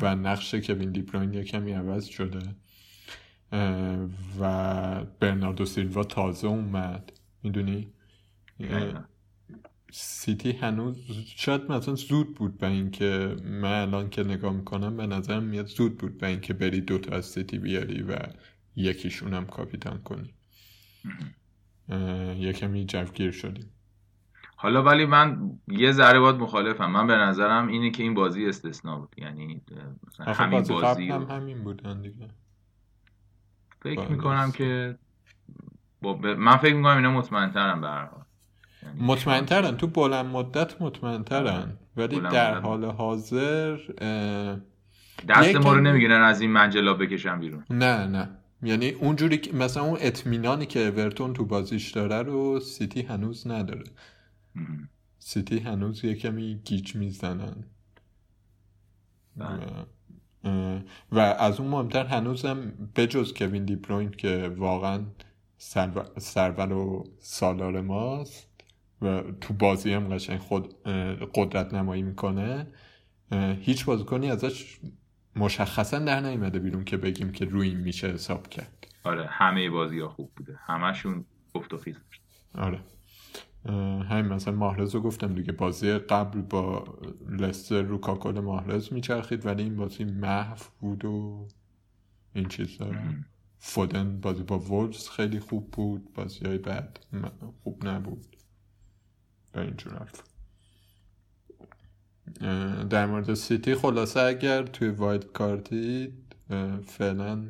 و نقش کوین دیپروین یکمی عوض شده. و برناردو سیلوا تازه اومد. می‌دونی؟ سیتی هنوز شاید مثلا زود بود به اینکه من الان که نگاه می‌کنم به نظرم میاد زود بود به اینکه بری دوتا از سیتی بیاری و یکیشون هم کاپیتان کنی. یکمی جوگیر شدیم. حالا ولی من یه ذره باید مخالفم. من به نظرم اینه که این بازی استثنا بود. یعنی مثلا همین بازی هم همین بودن دیگه. فکر می‌کنم که من فکر می‌کنم اینا به هر حال. یعنی مطمئنترن. تو بلند مدت مطمئنترن. ولی در حال حاضر دست ما رو نمی‌گیرن از این منجلا بکشن بیرون. نه نه. یعنی اونجوری که مثلا اون اطمینانی که اورتون تو بازیش داره رو سیتی هنوز نداره. سیتی هنوز یه کمی گیج می‌زنن. بله. و, از اون مهمتر هنوزم بجز کوین دی بروین که واقعا سرور و سالار ماست و تو بازی هم قشنگ خود قدرت نمایی می‌کنه. هیچ بازیکنی ازش مشخصا در نیومده بیرون که بگیم که روی این میشه حساب کرد. آره همه بازی ها خوب بوده. همشون افت و خیز آره. همین مثلا ماهرز رو گفتم دیگه. بازی قبل با لستر رو کاکل ماهرز میچرخید ولی این بازی محو بود و این چیز فودن بازی با وولز خیلی خوب بود. بازی های بعد خوب نبود. اینجور حرف. در مورد سیتی خلاصه اگر توی واید کارتی فعلا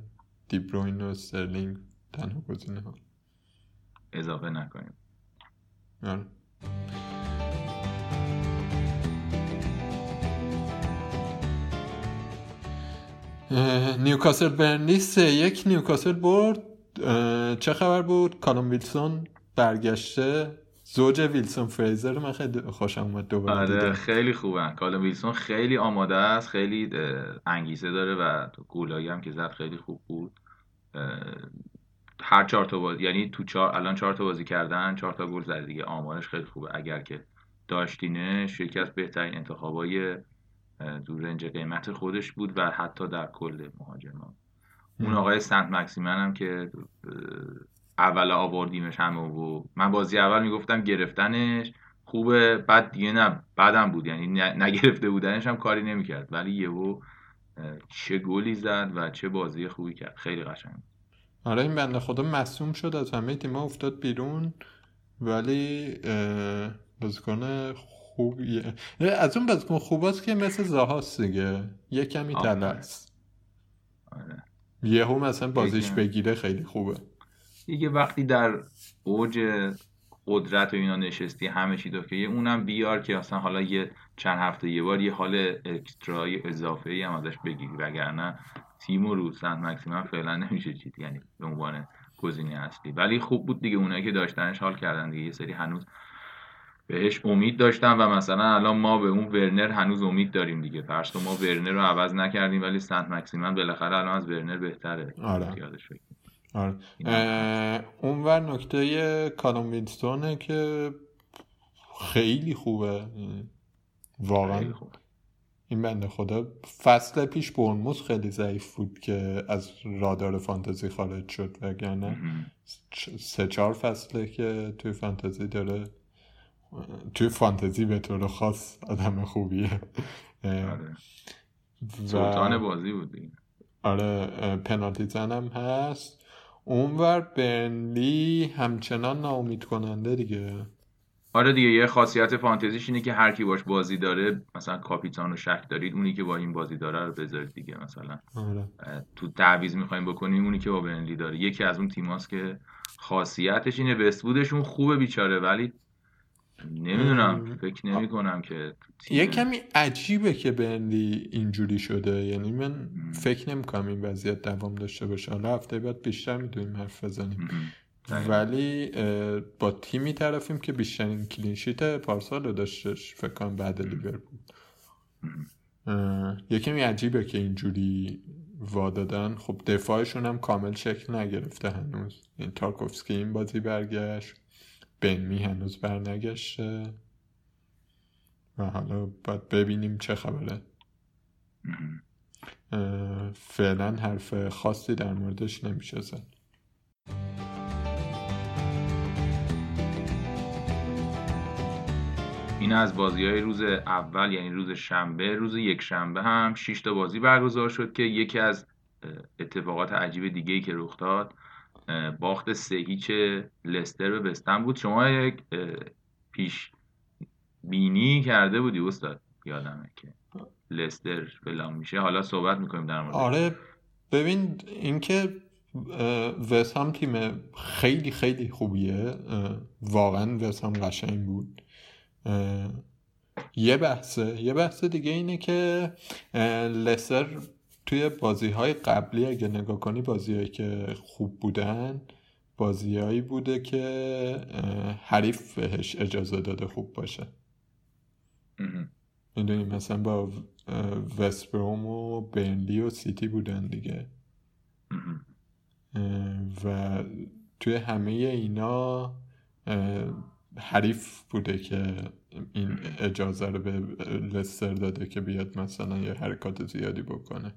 دیبروین و استرلینگ تنها گزینه ها. اضافه نکنیم. آره. نیوکاسل برنلی سه یک نیوکاسل برد. چه خبر بود؟ کالوم ویلسون برگشته. زوج ویلسون فریزر من خیلی خوشم اومد دوباره آره خیلی خوبن. کالوم ویلسون خیلی آماده است خیلی انگیزه داره و گولایی هم که زد خیلی خوب بود. هر چهار تا بازی یعنی تو چهار الان چهار تا بازی کردن چهار تا گل زده دیگه. آمارش خیلی خوبه. اگر که داشتینش یکی از بهترین انتخابای دور رنج قیمت خودش بود و حتی در کل مهاجمان. اون آقای سنت مکسیمن هم که اول آوردیمش همه و من بازی اول می‌گفتم گرفتنش خوبه بعد دیگه نه بعدم بود. یعنی نگرفته بودنش هم کاری نمی‌کرد. ولی یهو چه گلی زد و چه بازی خوبی کرد. خیلی قشنگ. آره این بنده خدا مصوم شد. از همه تیما افتاد بیرون. ولی بازیکن خوبیه از اون بازیکن خوباست که مثل زاهاست دیگه. یه کمی تلست آره. یهو مثلا بازیش بگیره خیلی خوبه. دیگه وقتی در اوج قدرت و اینا نشستی همه چی که اونم بیار که اصلا حالا یه چند هفته یه بار یه حال اکسترای اضافه ای هم ازش بگیری. وگرنه تیم و رو سنت مکسیمم فعلا نمیشه چید یعنی به عنوان گزینه اصلی. ولی خوب بود دیگه اونایی که داشتنش حال کردن دیگه. یه سری هنوز بهش امید داشتن و مثلا الان ما به اون ورنر هنوز امید داریم دیگه. فرض ما ورنر رو عوض نکردیم ولی سنت مکسیمم بالاخره الان از ورنر بهتره. آره. آره. اونور نکته کالوم وینستونه که خیلی خوبه. واقعا این بنده خدا. فصل پیش برموز خیلی ضعیف بود که از رادار فانتزی خارج شد وگرنه سه چهار فصله که توی فانتزی داره توی فانتزی به طور خاص آدم خوبیه. آره. سلطان بازی بود آره پنالتی زنم هست. اونور برنلی همچنان ناامید کننده دیگه. آره دیگه یه خاصیت فانتزیش اینه که هر کی باش بازی داره مثلا کاپیتان رو شک دارید اونی که با این بازی داره رو بذارید دیگه مثلا. آره. تو تعویض می‌خوایم بکنیم اونی که با برنلی داره. یکی از اون تیماست که خاصیتش اینه بسبودشون خوبه بیچاره ولی نمی‌دونم فکر نمی کنم که یه کمی عجیبه که بندی اینجوری شده. یعنی من فکر نمی کنم این وضعیت دوام داشته باشه. حالا هفته بعد بیشتر می‌دونیم حرف بزنیم. ولی با تیمی طرفیم که بیشترین کلینشیت پارسال رو داشتش. فکر کنم بعد لیورپول. یه کمی عجیبه که اینجوری وادادن خب دفاعشون هم کامل شکل نگرفته هنوز. این تارکوفسکی این بازی برگشت. بنمی هنوز برنگشته. و حالا باید ببینیم چه خبره. فعلا حرف خاصی در موردش نمیشه زد. این از بازی های روز اول یعنی روز شنبه روز یک شنبه هم 6 تا بازی برگزار شد که یکی از اتفاقات عجیب دیگه که رخ داد باخت سه هیچ لستر به بستن بود. شما یک پیش بینی کرده بودی استاد؟ یادمه که لستر فلان میشه. حالا صحبت می‌کنیم در مورد آره ببین اینکه وست هم تیم خیلی خیلی خوبیه. واقعا وست قشنگ بود. یه بحثه. یه بحث دیگه اینه که لستر توی بازی های قبلی اگه نگاه کنی بازی که خوب بودن بازیهایی بوده که حریف بهش اجازه داده خوب باشه. می‌دونی مثلا با وستبروم و برنلی و سیتی بودن دیگه. و توی همه اینا حریف بوده که این اجازه رو به لستر داده که بیاد مثلا یه حرکات زیادی بکنه.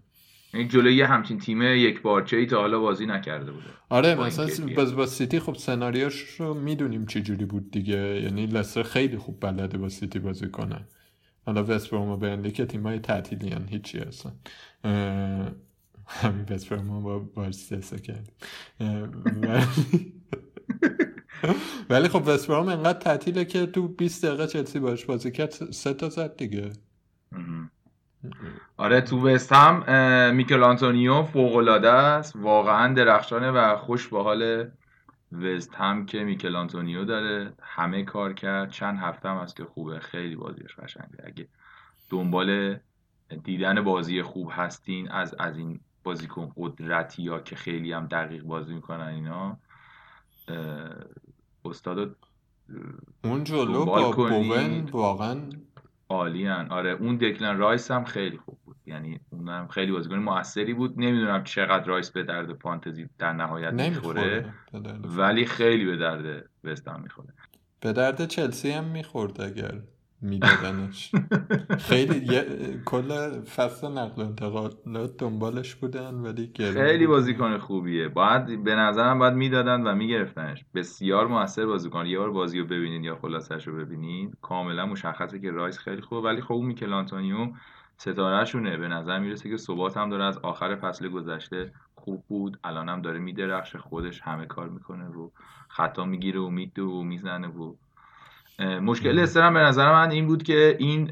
این جلوی همچین تیم یک بارچه ای تا حالا بازی نکرده بوده. آره مثلا باز با سیتی خب سناریوش رو می‌دونیم چه جوری بود دیگه. یعنی لستر خیلی خوب بلده با سیتی بازی کنه حالا وستبروم و برنلی که تیم های تعطیلی هیچی هستن همین وستبروم با چلسی کرد ولی خب وستبروم انقدر تعطیله که تو 20 دقیقه چلسی باش بازی کرد سه تا زد دیگه. آره تو وست هم میکل آنتونیو فوق العاده است. واقعا درخشانه و خوش به حال وست هم که میکل آنتونیو داره. همه کار کرد. چند هفته هم هست که خوبه. خیلی بازیش قشنگه. اگه دنبال دیدن بازی خوب هستین از از این بازیکن قدرتی ها که خیلی هم دقیق بازی می‌کنن اینا استاد اون جلو با بوون واقعا عالیان. آره اون دکلن رایس هم خیلی خوب بود. یعنی اونم خیلی بازیکن موثری بود. نمی‌دونم چقدر رایس به درد فانتزی در نهایت می‌خوره ولی خیلی به درد وستهم می‌خوره. به درد چلسی هم می‌خورد اگر میدادنش. خیلی کل فصل نقل انتقالات دنبالش بودن ولی خیلی بازیکن خوبیه. باید به نظرم باید می‌دادن و میگرفتنش. بسیار موثر بازیکن. یه بار بازی رو ببینین یا خلاصش رو ببینین. کاملا مشخصه که رایس خیلی خوبه. ولی خب میکل آنتونیو ستاره شونه به نظر می‌رسه که ثبات هم داره. از آخر فصل گذشته خوب بود. الانم داره میدرخشه. خودش همه کار می‌کنه و خطا می‌گیره و میده و می‌زنه و مشکل استرم به نظر من این بود که این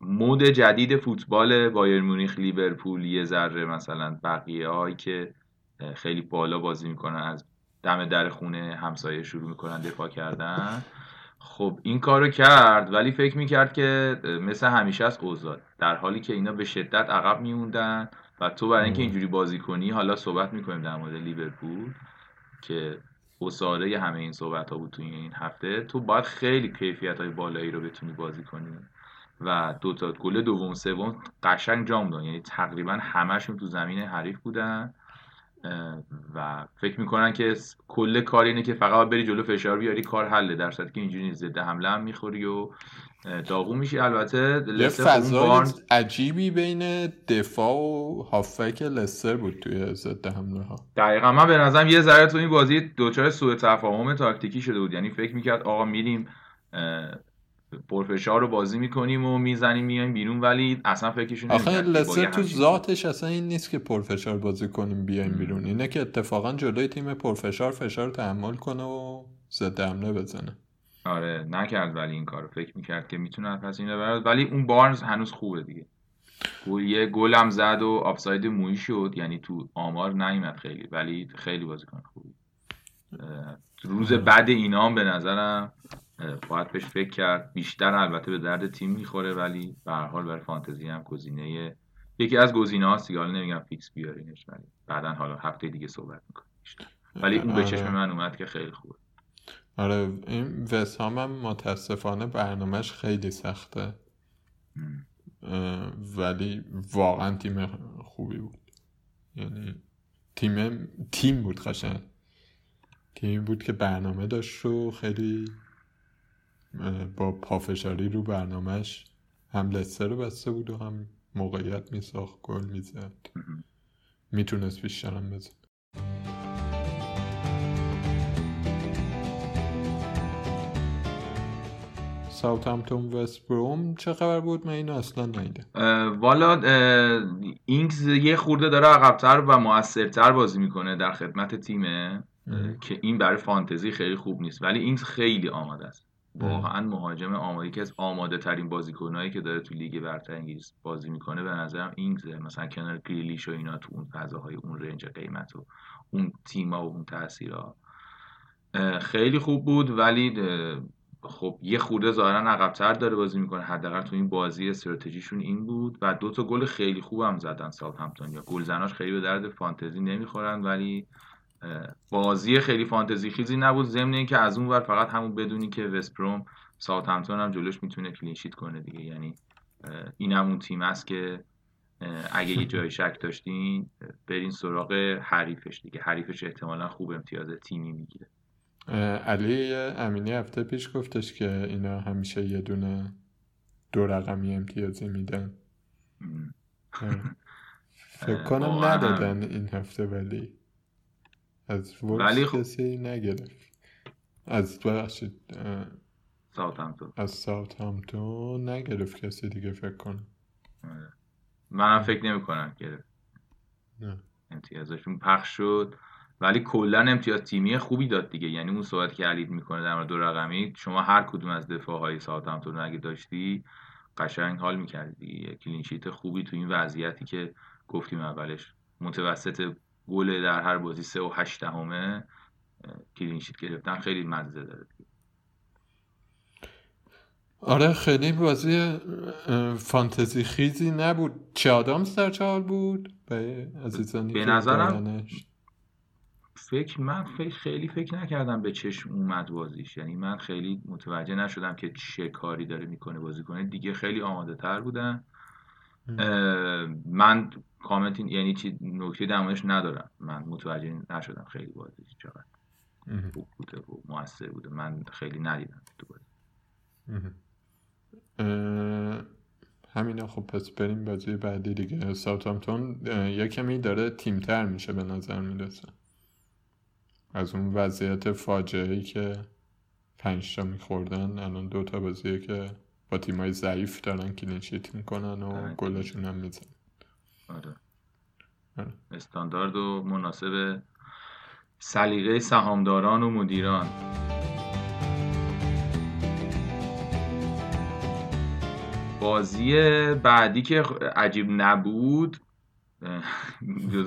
مود جدید فوتبال بایر مونیخ لیورپول یه ذره مثلا بقیه هایی که خیلی بالا بازی می‌کنن از دم در خونه همسایه شروع می‌کنن دفاع کردن. خب این کارو کرد ولی فکر می‌کرد که مثل همیشه از اوزاد در حالی که اینا به شدت عقب میموندن و تو برای اینکه اینجوری بازی کنی حالا صحبت می‌کنیم در مورد لیورپول که اصاره همه این صحبت ها بود توی این هفته تو باید خیلی کیفیت های بالایی رو بتونی بازی کنی. و دو تا گل دوم سوم قشنگ جام دادن. یعنی تقریبا همشون تو زمین حریف بودن. و فکر می‌کنن که کل کار اینه که فقط بری جلو فشار بیاری کار حله. در صورتی که اینجوری ضد حمله هم می‌خوری و داغون میشی. البته یه فضای عجیبی بین دفاع و هافک لستر بود توی ضد حمله ها دقیقا. من به نظرم یه ذره تو این بازی دوچار سوء تفاهم تاکتیکی شده بود. یعنی فکر می‌کرد آقا میریم پرفشار رو بازی می‌کنیم و می‌زنیم میایم بیرون. ولی اصلا فکرشون آخه لسر تو ذاتش اصلا این نیست که پرفشار بازی کنیم بیایم بیرون. اینه که اتفاقا جلوی تیم پرفشار فشار تحمل کنه و ضد حمله بزنه. آره نکرد ولی این کارو. فکر می‌کرد که می‌تونه پس اینو برد ولی اون بارنز هنوز خوبه دیگه. یه گل هم زد و آفساید مویی شد. یعنی تو آمار نیومد خیلی. ولی خیلی بازیکن خوبی. روز بعد اینا هم به نظرم باید بهش فکر کرد. بیشتر البته به درد تیم می‌خوره. ولی به هر حال برای فانتزی هم گزینه یکی از گزینه هاست حالا نمیگم فیکس بیارینش ولی بعدا حالا هفته دیگه صحبت می‌کنیم ولی اون به چشم من اومد که خیلی خوبه. آره این وسام هم متاسفانه برنامهش خیلی سخته. ولی واقعا تیم خوبی بود. یعنی تیم تیم بود قشنگ. تیم بود که برنامه داشت و خیلی با پافشاری رو برنامهش هم لسه رو بسته بود و هم موقعیت میساخت گل می‌زد. می‌تونست بیشترم بزن ساوثهمپتون وست بروم چه خبر بود؟ من اینو اصلا نیدم والا اینگز یه خورده داره عقبتر و موثرتر بازی می‌کنه در خدمت تیمه که این برای فانتزی خیلی خوب نیست. ولی اینگز خیلی آماده است. واقعا مهاجم آماده که از آماده ترین بازیکنایی که داره تو لیگ برتر انگلیس بازی می‌کنه به نظرم اینگزه مثلا کنار گریلیش و اینا تو اون فضاهای اون range قیمت و اون تیما و اون تاثیرها. خیلی خوب بود ولی خب یه خورده ظاهرا عقبتر داره بازی می‌کنه. حداقل تو این بازی استراتژیشون این بود. و دو تا گل خیلی خوب هم زدن همتون یا گلزناش خیلی به درد فانتزی نمی‌خورن ولی بازی خیلی فانتزی خیزی نبود. ضمن اینکه از اون ور فقط همون بدونی که وستبروم همتون هم جلوش می‌تونه کلینشیت کنه دیگه. یعنی این همون تیم است که اگه یه جای شک داشتین برین سراغ حریفش دیگه. حریفش احتمالا خوب امتیاز تیمی می‌گیره. علی امینی هفته پیش گفتش که اینا همیشه یه دونه دو رقمی امتیازی میدن. فکر کنم ندادن این هفته ولی از ولی خب... کسی نگرفت. از ببخشید ساوثهمپتون از ساوثهمپتون نگرفت کسی دیگه فکر کنم آره. منم فکر نمی کنم گرفت امتیازشون پخش شد. ولی کلا امتیاز تیمی خوبی داد دیگه. یعنی اون صحبتی که علید می‌کنه در دو رقمی شما هر کدوم از دفاع های ساوثهمپتون اگه داشتی قشنگ حال می‌کردی یه clean sheet خوبی تو این وضعیتی که گفتیم اولش. متوسط گل در هر بازی سه و هشت دهمه clean sheet گرفتن خیلی مزه داره آره خیلی بازی فانتزی خیزی نبود. چه آدم در چه بود؟ به عزیزانی به نظرم فکر من فکر خیلی فکر نکردم به چشم اومد بازیش. یعنی من خیلی متوجه نشدم که چه کاری داره می‌کنه بازی کنه. دیگه خیلی آماده تر بودن من کامنت یعنی چی نکته دمایش ندارم. من متوجه نشدم خیلی بازی چقدر خوب بوده و موثر بوده. من خیلی ندیدم تو بازی. همینا خب پس بریم بازی بعدی دیگه. ساوثهامپتون یه کمی داره تیمتر میشه به نظر می‌رسه. از اون وضعیت فاجعه ای که پنج تا میخوردن الان دو تا بازیه که با تیمای ضعیف دارن clean sheet می‌کنن و آره. گلاشون هم میزنن آره. آره. استاندارد و مناسب سلیقه سهامداران و مدیران بازی بعدی که عجیب نبود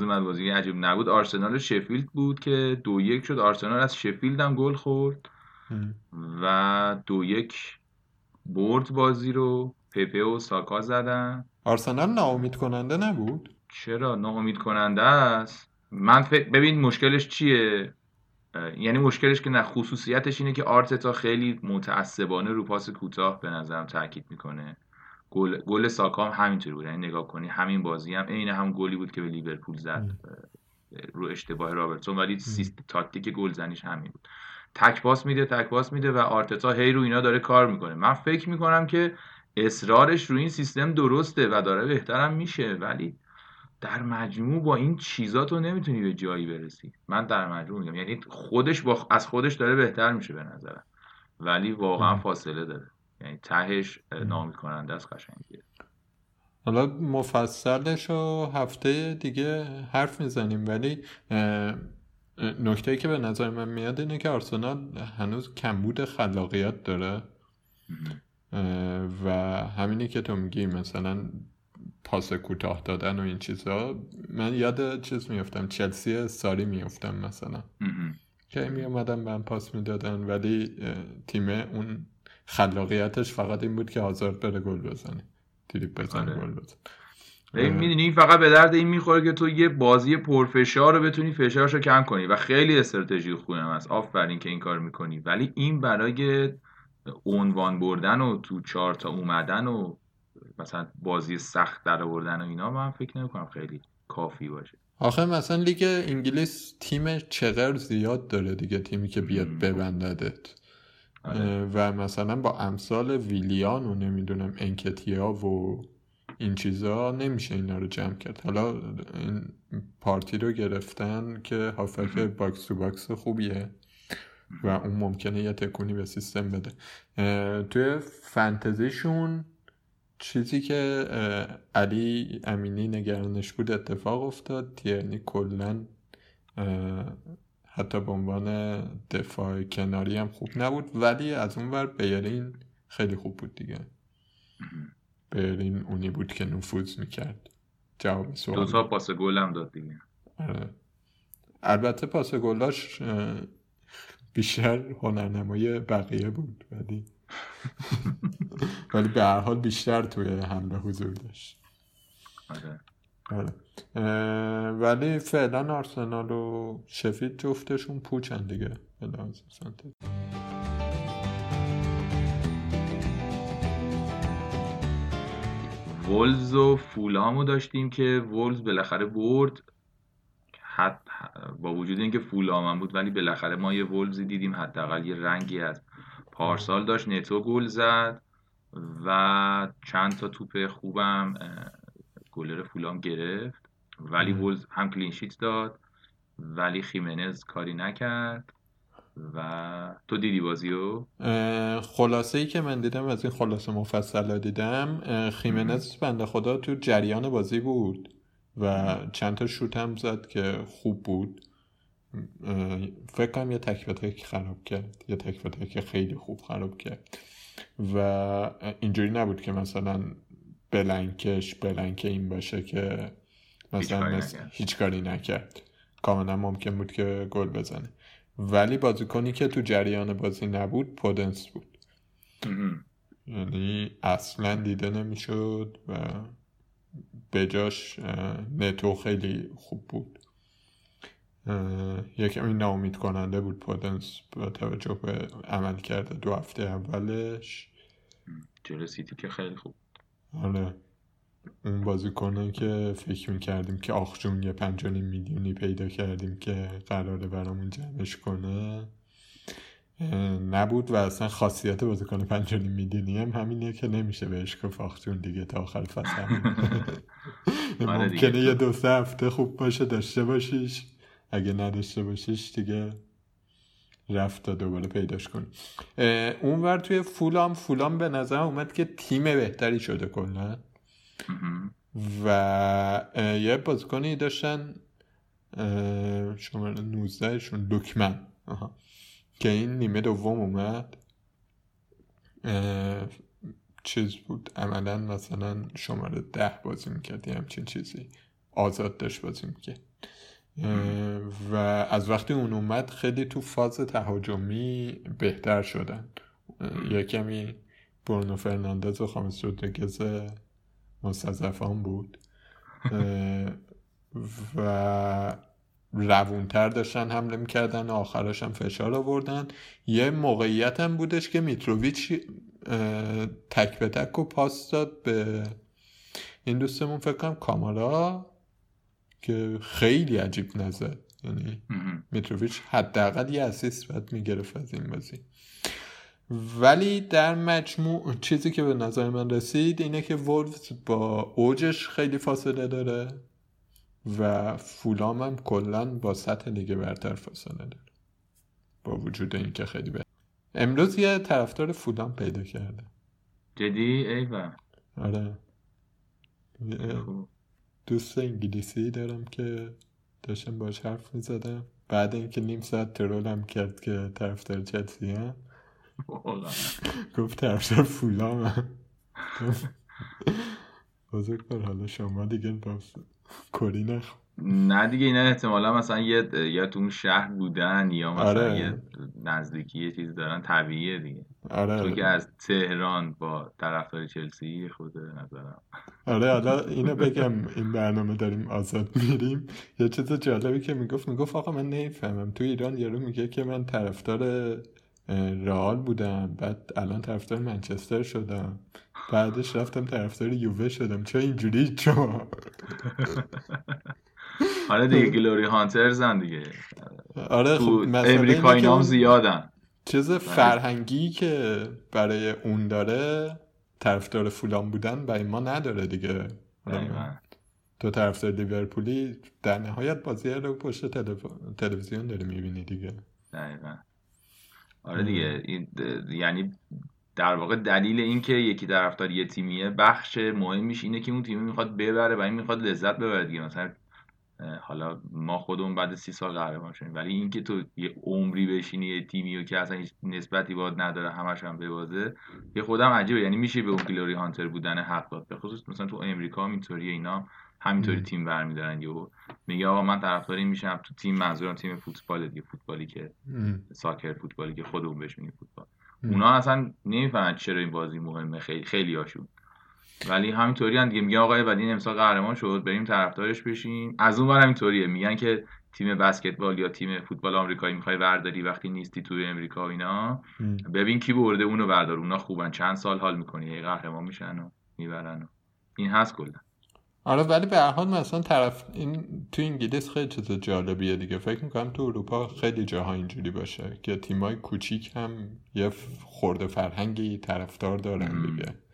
من بازی عجیب نبود. آرسنال شفیلد بود که دو یک شد. آرسنال از شفیلد هم گل خورد و دو یک برد بازی رو. پپه و ساکا زدن. آرسنال ناامید کننده نبود؟ چرا؟ ناامید کننده است. من فکر ببین مشکلش چیه؟ یعنی مشکلش که نه خصوصیتش اینه که آرتتا خیلی متعصبانه رو پاس کوتاه به نظرم تاکید می‌کنه. گل گل ساکا هم همینطوری بود. یعنی نگاه کنی همین بازی هم عین هم گلی بود که به لیورپول زد. رو اشتباه رابرتسون. ولی سیستم تاکتیک گلزنیش همین بود. تک پاس میده تک پاس میده و آرتتا هی رو اینا داره کار می‌کنه. من فکر می‌کنم که اصرارش رو این سیستم درسته و داره بهترم میشه. ولی در مجموع با این چیزا تو نمی‌تونی به جایی برسی. من در مجموع میگم. یعنی خودش با از خودش داره بهتر میشه به نظرم. ولی واقعا فاصله داره. یعنی تهش نامید کننده است قشنگیه. حالا مفصلش رو هفته دیگه حرف می‌زنیم ولی نکته که به نظر من میاد اینه که آرسنال هنوز کمبود خلاقیت داره. و همینی که تو میگی مثلا پاس کوتاه دادن و این چیزها من یاد چیز میفتم چلسی ساری میفتم مثلا. که می اومدن من پاس می‌دادن ولی تیم اون خلاقیتش فقط این بود که آزارد بره گل بزنه. تریپ بزنه آره. گل بزنه. می‌دونی این فقط به درد این می‌خوره که تو یه بازی پرفشار رو بتونی فشارش رو کم کنی و خیلی استراتژی خوبه است آفرین که این کار می‌کنی. ولی این برای عنوان بردن و تو چهار تا اومدن و مثلا بازی سخت در آوردن و اینا من فکر نمی‌کنم خیلی کافی باشه. آخه مثلا لیگ انگلیس تیم چقدر زیاد داره دیگه تیمی که بیاد ببنددت. و مثلا با امثال ویلیان و نمی‌دونم انکتیا و این چیزا نمیشه اینا رو جمع کرد. حالا این پارتی رو گرفتن که هافبک box to box خوبیه و اون ممکنه یه تکونی به سیستم بده. توی فنتزیشون چیزی که علی امینی نگرانش بود اتفاق افتاد. یعنی کلا حتی به عنوان دفاع کناری هم خوب نبود ولی از اون ور بیرین خیلی خوب بود دیگه. بیرین اونی بود که نفوذ می‌کرد. جواب سوال دو تا پاس گل هم داد دیگه. آره. البته پاس گلاش بیشتر هنرنمای بقیه بود ولی ولی به هر حال بیشتر توی حمله حضور داشت. آره. آره. ولی فعلا آرسنال و شفید جفتشون پوچن دیگه. ولز و فولامو داشتیم که ولز بالاخره برد. حد با وجود اینکه فولام بود ولی بالاخره ما یه ولزی دیدیم. حداقل یه رنگی از پارسال داشت. نتو گل زد و چند تا توپ خوبم گلر فولام گرفت. ولی ولز هم کلینشیت داد ولی خیمنز کاری نکرد و تو دیدی بازیو؟ خلاصه ای که من دیدم از این خلاصه مفصل دیدم خیمنز بنده خدا تو جریان بازی بود و چند تا شوت هم زد که خوب بود. فکر کنم یه تک تک خراب کرد. یه تک تک خیلی خوب خراب کرد. و اینجوری نبود که مثلا بلنکش بلنک این باشه که مثلا هیچ کاری نکرد. کاملا ممکن بود که گل بزنه. ولی بازیکنی که تو جریان بازی نبود پودنس بود. یعنی اصلا دیده نمی‌شد و بجاش نتو خیلی خوب بود. یکمی ناامید کننده بود پودنس با توجه به عمل کرده دو هفته اولش. جلو سیتی که خیلی خوب آره. اون بازیکنه که فکر می‌کردیم که آخ جون یه پنجانی میلیونی پیدا کردیم که قراره برامون جمعش کنه نبود و اصلا خاصیت بازیکن پنجانی میلیونی هم همینه که نمیشه بهش گفت آخ جون دیگه تا آخر فصل آره ممکنه یه دو سه هفته خوب باشه داشته باشیش. اگه نداشته باشیش دیگه رفت تا دوباره پیداش کن اونور توی فولام فولام به نظر اومد که تیم بهتری شده کلا. و یه بازیکنی داشتن شماره 19 شون لوکمن که این نیمه دوم اومد. چیز بود؟ عملا مثلا شماره ده بازی می‌کرد. یه همچین چیزی. آزاد داشت بازی می‌کرد. و از وقتی اون اومد خیلی تو فاز تهاجمی بهتر شدن. یه کمی برونو فرناندز و خامس رودریگز مستضعفان بود. و روونتر داشتن حمله می‌کردن آخرش هم فشار آوردن. یه موقعیت هم بودش که میتروویچ تک به تک و پاس داد به این دوستمون فکر کنم کامارا که خیلی عجیب نزد یعنی میتروویچ حداقل یه اسیست باید می‌گرفت از این بازی. ولی در مجموع چیزی که به نظر من رسید اینه که وولفز با اوجش خیلی فاصله داره و فولام هم کلا با سطح لیگ برتر فاصله داره. با وجود اینکه خیلی به امروز یه طرفدار فولام پیدا کرده. جدی؟ ایوه. آره. دوست انگلیسی دارم که داشتم باش حرف می‌زدم. بعد اینکه نیم ساعت ترولم کرد که طرفدار چلسی هم گفت طرفدار فولام هم بزرگ حالا شما دیگه با کری نخون نه دیگه اینا احتمالا مثلا یه یا تو اون شهر بودن یا مثلا آره. یه نزدیکی یه چیز دارن طبیعیه دیگه. آره تو که از تهران با طرفدار چلسی خود نظرم. آره حالا اینو بگم این برنامه داریم آزاد میریم. یه چیز جالبی که می‌گفت می‌گفت آقا من نمی‌فهمم. تو ایران یارو میگه که من طرفدار رئال بودم. بعد الان طرفدار منچستر شدم. بعدش رفتم طرفدار یووه شدم. چرا اینجوری چون آره دیگه گلوری هانترزن دیگه. آره خب امریکایی نام زیادن. چیز فرهنگی که برای اون داره طرفدار فولان بودن برای ما نداره دیگه. تو طرفدار لیورپولی در نهایت بازی رو پشت تلویزیون داری می‌بینی دیگه. دقیقا. آره دیگه. این یعنی در واقع دلیل اینکه یکی طرفدار یه تیمیه بخش مهمیش اینه که اون تیمی می‌خواد ببره و این می‌خواد لذت ببره دیگه. مثلا حالا ما خودمون بعد سی سال قهرمان شدیم. ولی اینکه تو یه عمری بشینی یه تیمی و که اصلا هیچ نسبتی باد نداره همش هم ببازه یه خودم عجیبه. یعنی میشه به اون گلوری هانتر بودن حق داد. به خصوص مثلا تو امریکا اینطوری اینا همینطوری تیم برمیدارن. یهو میگه آقا من طرفدار این میشم. تو تیم منظورم تیم فوتبال دیگه. فوتبالی که ساکر فوتبالی که خودمون بهش میگیم فوتبال. اونا اصلا نمی‌فهمن چرا این بازی مهمه. خیلی خیلی هاشون ولی همینطوری هم دیگه میگه آقای بدین امسال قهرمان شد بریم طرفدارش بشیم. از اون برم اینطوریه میگن که تیم بسکتبال یا تیم فوتبال آمریکایی می‌خوای برداری وقتی نیستی توی امریکا و اینا. ببین کی برده اونو بردار اونا خوبن. چند سال حال می‌کنی یه قهرمان میشن و می‌برن این هست کلا. آره ولی به هر حال مثلا طرف این تو انگلیس خیلی چیز جالبیه دیگه. فکر می‌کنم تو اروپا خیلی جاها اینجوری باشه که تیمای کوچیک هم یه خورده فرهنگی طرفدار دارن دیگه.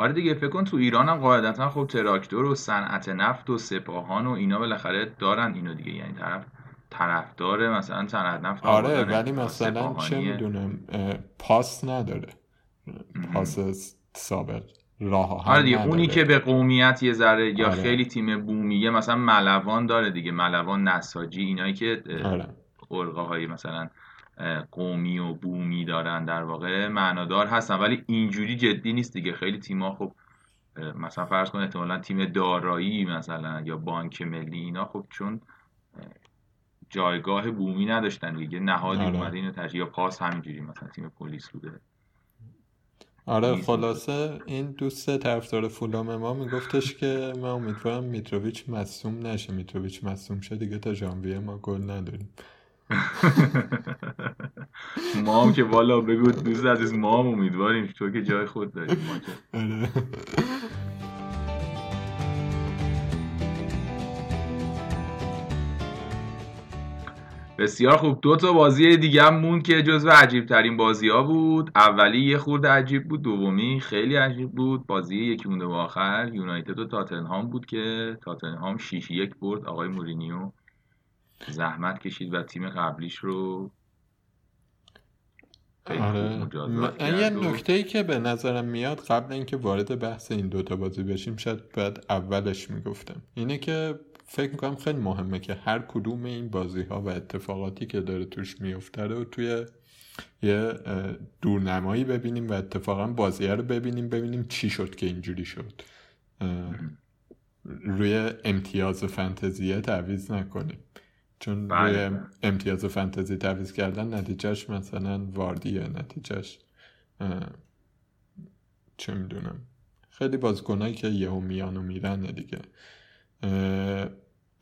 آره دیگه فکر کن تو ایران هم قاعدتا خب تراکتور و صنعت نفت و سپاهان و اینا بالاخره دارن اینو دیگه. یعنی طرف طرفدار مثلا صنعت نفت آره ولی مثلا چه می‌دونم پاس نداره. پاس سابق راه آره دیگه اونی که به قومیت یه ذره یا آره. خیلی تیم بومیه مثلا ملوان داره دیگه. ملوان نساجی اینایی که آره. های مثلا قومی و بومی دارن در واقع. معنادار هستن ولی اینجوری جدی نیست دیگه. خیلی تیم‌ها خب مثلا فرض کن احتمالا تیم دارایی مثلا یا بانک ملی اینا خب چون جایگاه بومی نداشتن دیگه. نهادی آره. اومده اینو یا پاس همینجوری مثلا تیم پلیس بوده. آره خلاصه این دوست طرفدار فولام ما میگفتش که من امیدوارم میتروویچ مصوم نشه. میتروویچ مصوم شه دیگه تا ژانویه ما گل نداریم. ما هم که والا بگو دوست عزیز ما هم امیدواریم تو که جای خود داریم ما که. بسیار خوب. دو تا بازی دیگه هم مون که جزو عجیب ترین بازی ها بود. اولی یه خورده عجیب بود دومی خیلی عجیب بود. بازی یکی مونده آخر یونایتد و تاتنهام بود که تاتنهام 6 یک برد آقای مورینیو. زحمت کشید و تیم قبلیش رو آره. یه نکته ای که به نظرم میاد قبل اینکه وارد بحث این دوتا بازی بشیم شاید بعد اولش می‌گفتم. اینه که فکر می‌کنم خیلی مهمه که هر کدوم این بازی ها و اتفاقاتی که داره توش میفته رو توی یه دورنمایی ببینیم و اتفاقا بازیه رو ببینیم ببینیم چی شد که اینجوری شد. روی امتیاز فنتزیه تعویز نکنیم. چون بله. روی امتیاز فنتزی تعویز کردن نتیجهش مثلا واردیه نتیجهش چه می‌دونم. خیلی بازیکنایی که یهو میان و میرن دیگه.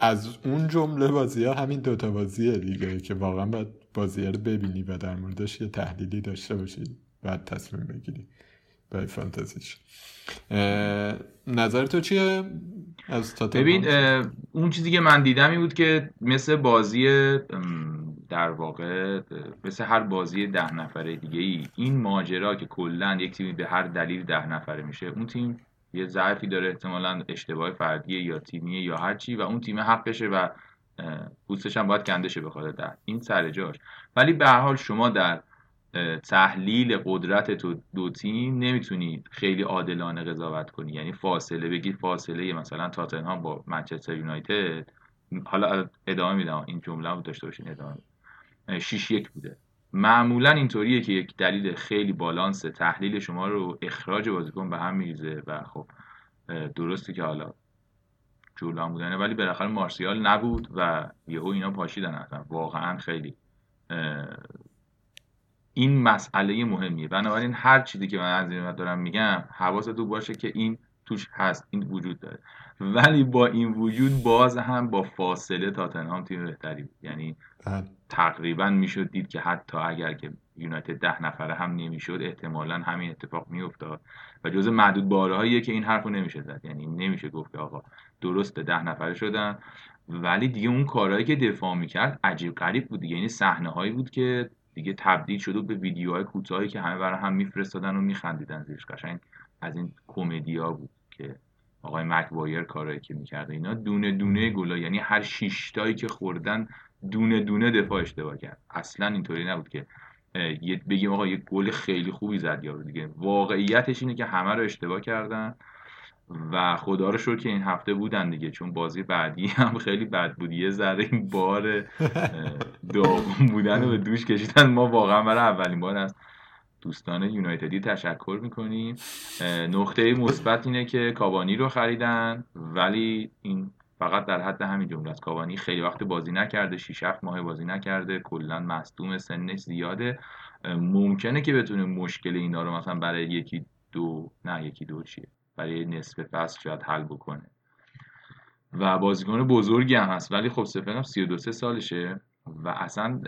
از اون جمله بازی ها همین دوتا بازیه دیگه که واقعا باید بازی رو ببینی و در موردش یه تحلیلی داشته باشی بعد تصمیم بگیری. برای فانتزیش. نظر تو چیه؟ از ببین اون چیزی که من دیدم این بود که مثل بازی در واقع مثل هر بازی ده نفره دیگه ای این ماجرا که کلا یک تیمی به هر دلیل ده نفره میشه اون تیم یه ضعفی داره احتمالا اشتباه فردیه یا تیمیه یا هر چی و اون تیم حقشه و پوستش هم باید کنده شه ده. این سر جاش. ولی به هر حال شما در تحلیل قدرت تو دو تیم نمی‌تونی خیلی عادلانه قضاوت کنی. یعنی فاصله بگی فاصله مثلا تاتنهام با منچستر یونایتد. حالا ادامه میدم. این جمله رو داشته باشین ادامه 6 یک بوده. معمولا اینطوریه که یک دلیل خیلی بالانس تحلیل شما رو اخراج بازیکن به هم میریزه و خب درسته که حالا جولان بودنه ولی بالاخره مارسیال نبود و یهو اینا پاشیدن اصلا. واقعا خیلی این مسئله مهمیه. بنابراین هر چیزی که من از این دارم میگم حواست تو باشه که این توش هست این وجود داره. ولی با این وجود باز هم با فاصله تاتنهام تیم بهتری بود. یعنی بله. تقریبا می‌شد دید که حتی اگر که یونایتد ده نفره هم نمی‌شد احتمالا همین اتفاق میافتاد. و جز معدود بارهاییه که این حرف رو نمیشه زد. یعنی نمیشه گفت که آقا درسته ده نفره شدن. ولی دیگه اون کارهایی که دفاع می‌کرد عجیب غریب بود. دیگه یعنی صحنه هایی بود که دیگه تبدیل شده به ویدیوهای کوتاهی که همه برای هم میفرستادن و میخندیدن زیرش. قشنگ از این کمدیا بود که آقای مکوایر کارایی که می‌کرده. اینا دونه دونه گلا یعنی هر شیشتایی که خوردن دونه دونه دفاع اشتباه کرد. اصلا اینطوری نبود که بگیم آقا یک گل خیلی خوبی زد یارو دیگه. واقعیتش اینه که همه رو اشتباه کردن. و خدا رو شکر که این هفته بودن دیگه چون بازی بعدی هم خیلی بد بود. یه ذره این بار داغون بودن رو به دوش کشیدن. ما واقعا برای اولین بار از دوستان یونایتدی تشکر می‌کنیم. نقطه مثبت اینه که کابانی رو خریدن ولی این فقط در حد همین جمله است. کابانی خیلی وقت بازی نکرده 6 7 ماه بازی نکرده کلا مصدوم سنش زیاده. ممکنه که بتونه مشکل اینا رو مثلا برای یکی دو نه یکی دو چیه؟ برای نصف فصل شاید حل بکنه. و بازیکن بزرگی هم هست ولی خب سفرم 32 سالشه و اصلا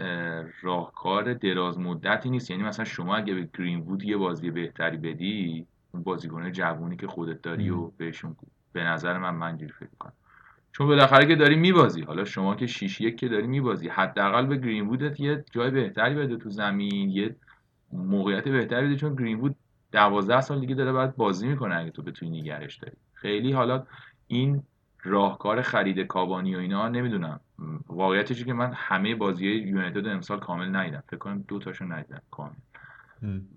راهکار دراز مدتی نیست. یعنی مثلا شما اگه به گرین وود یه بازی بهتری بدی اون بازیکن جوونی که خودت داری و بهشون به نظر من منجوری فکر کنم چون بالاخره که داری میبازی. حالا شما که 6 یک که داری میبازی. حداقل به گرین وودت یه جای بهتری بده تو زمین یه موقعیت بهتری بده. چون گرین وود 12 سال دیگه داره باید بازی می‌کنه اگه تو بتونی نگرش داری. خیلی حالا این راهکار خرید کابانی و اینا نمی‌دونم. واقعیتش که من همه بازی یونایتد امسال کامل ندیدم. فکر کنم دو تاشو ندیدم کامل.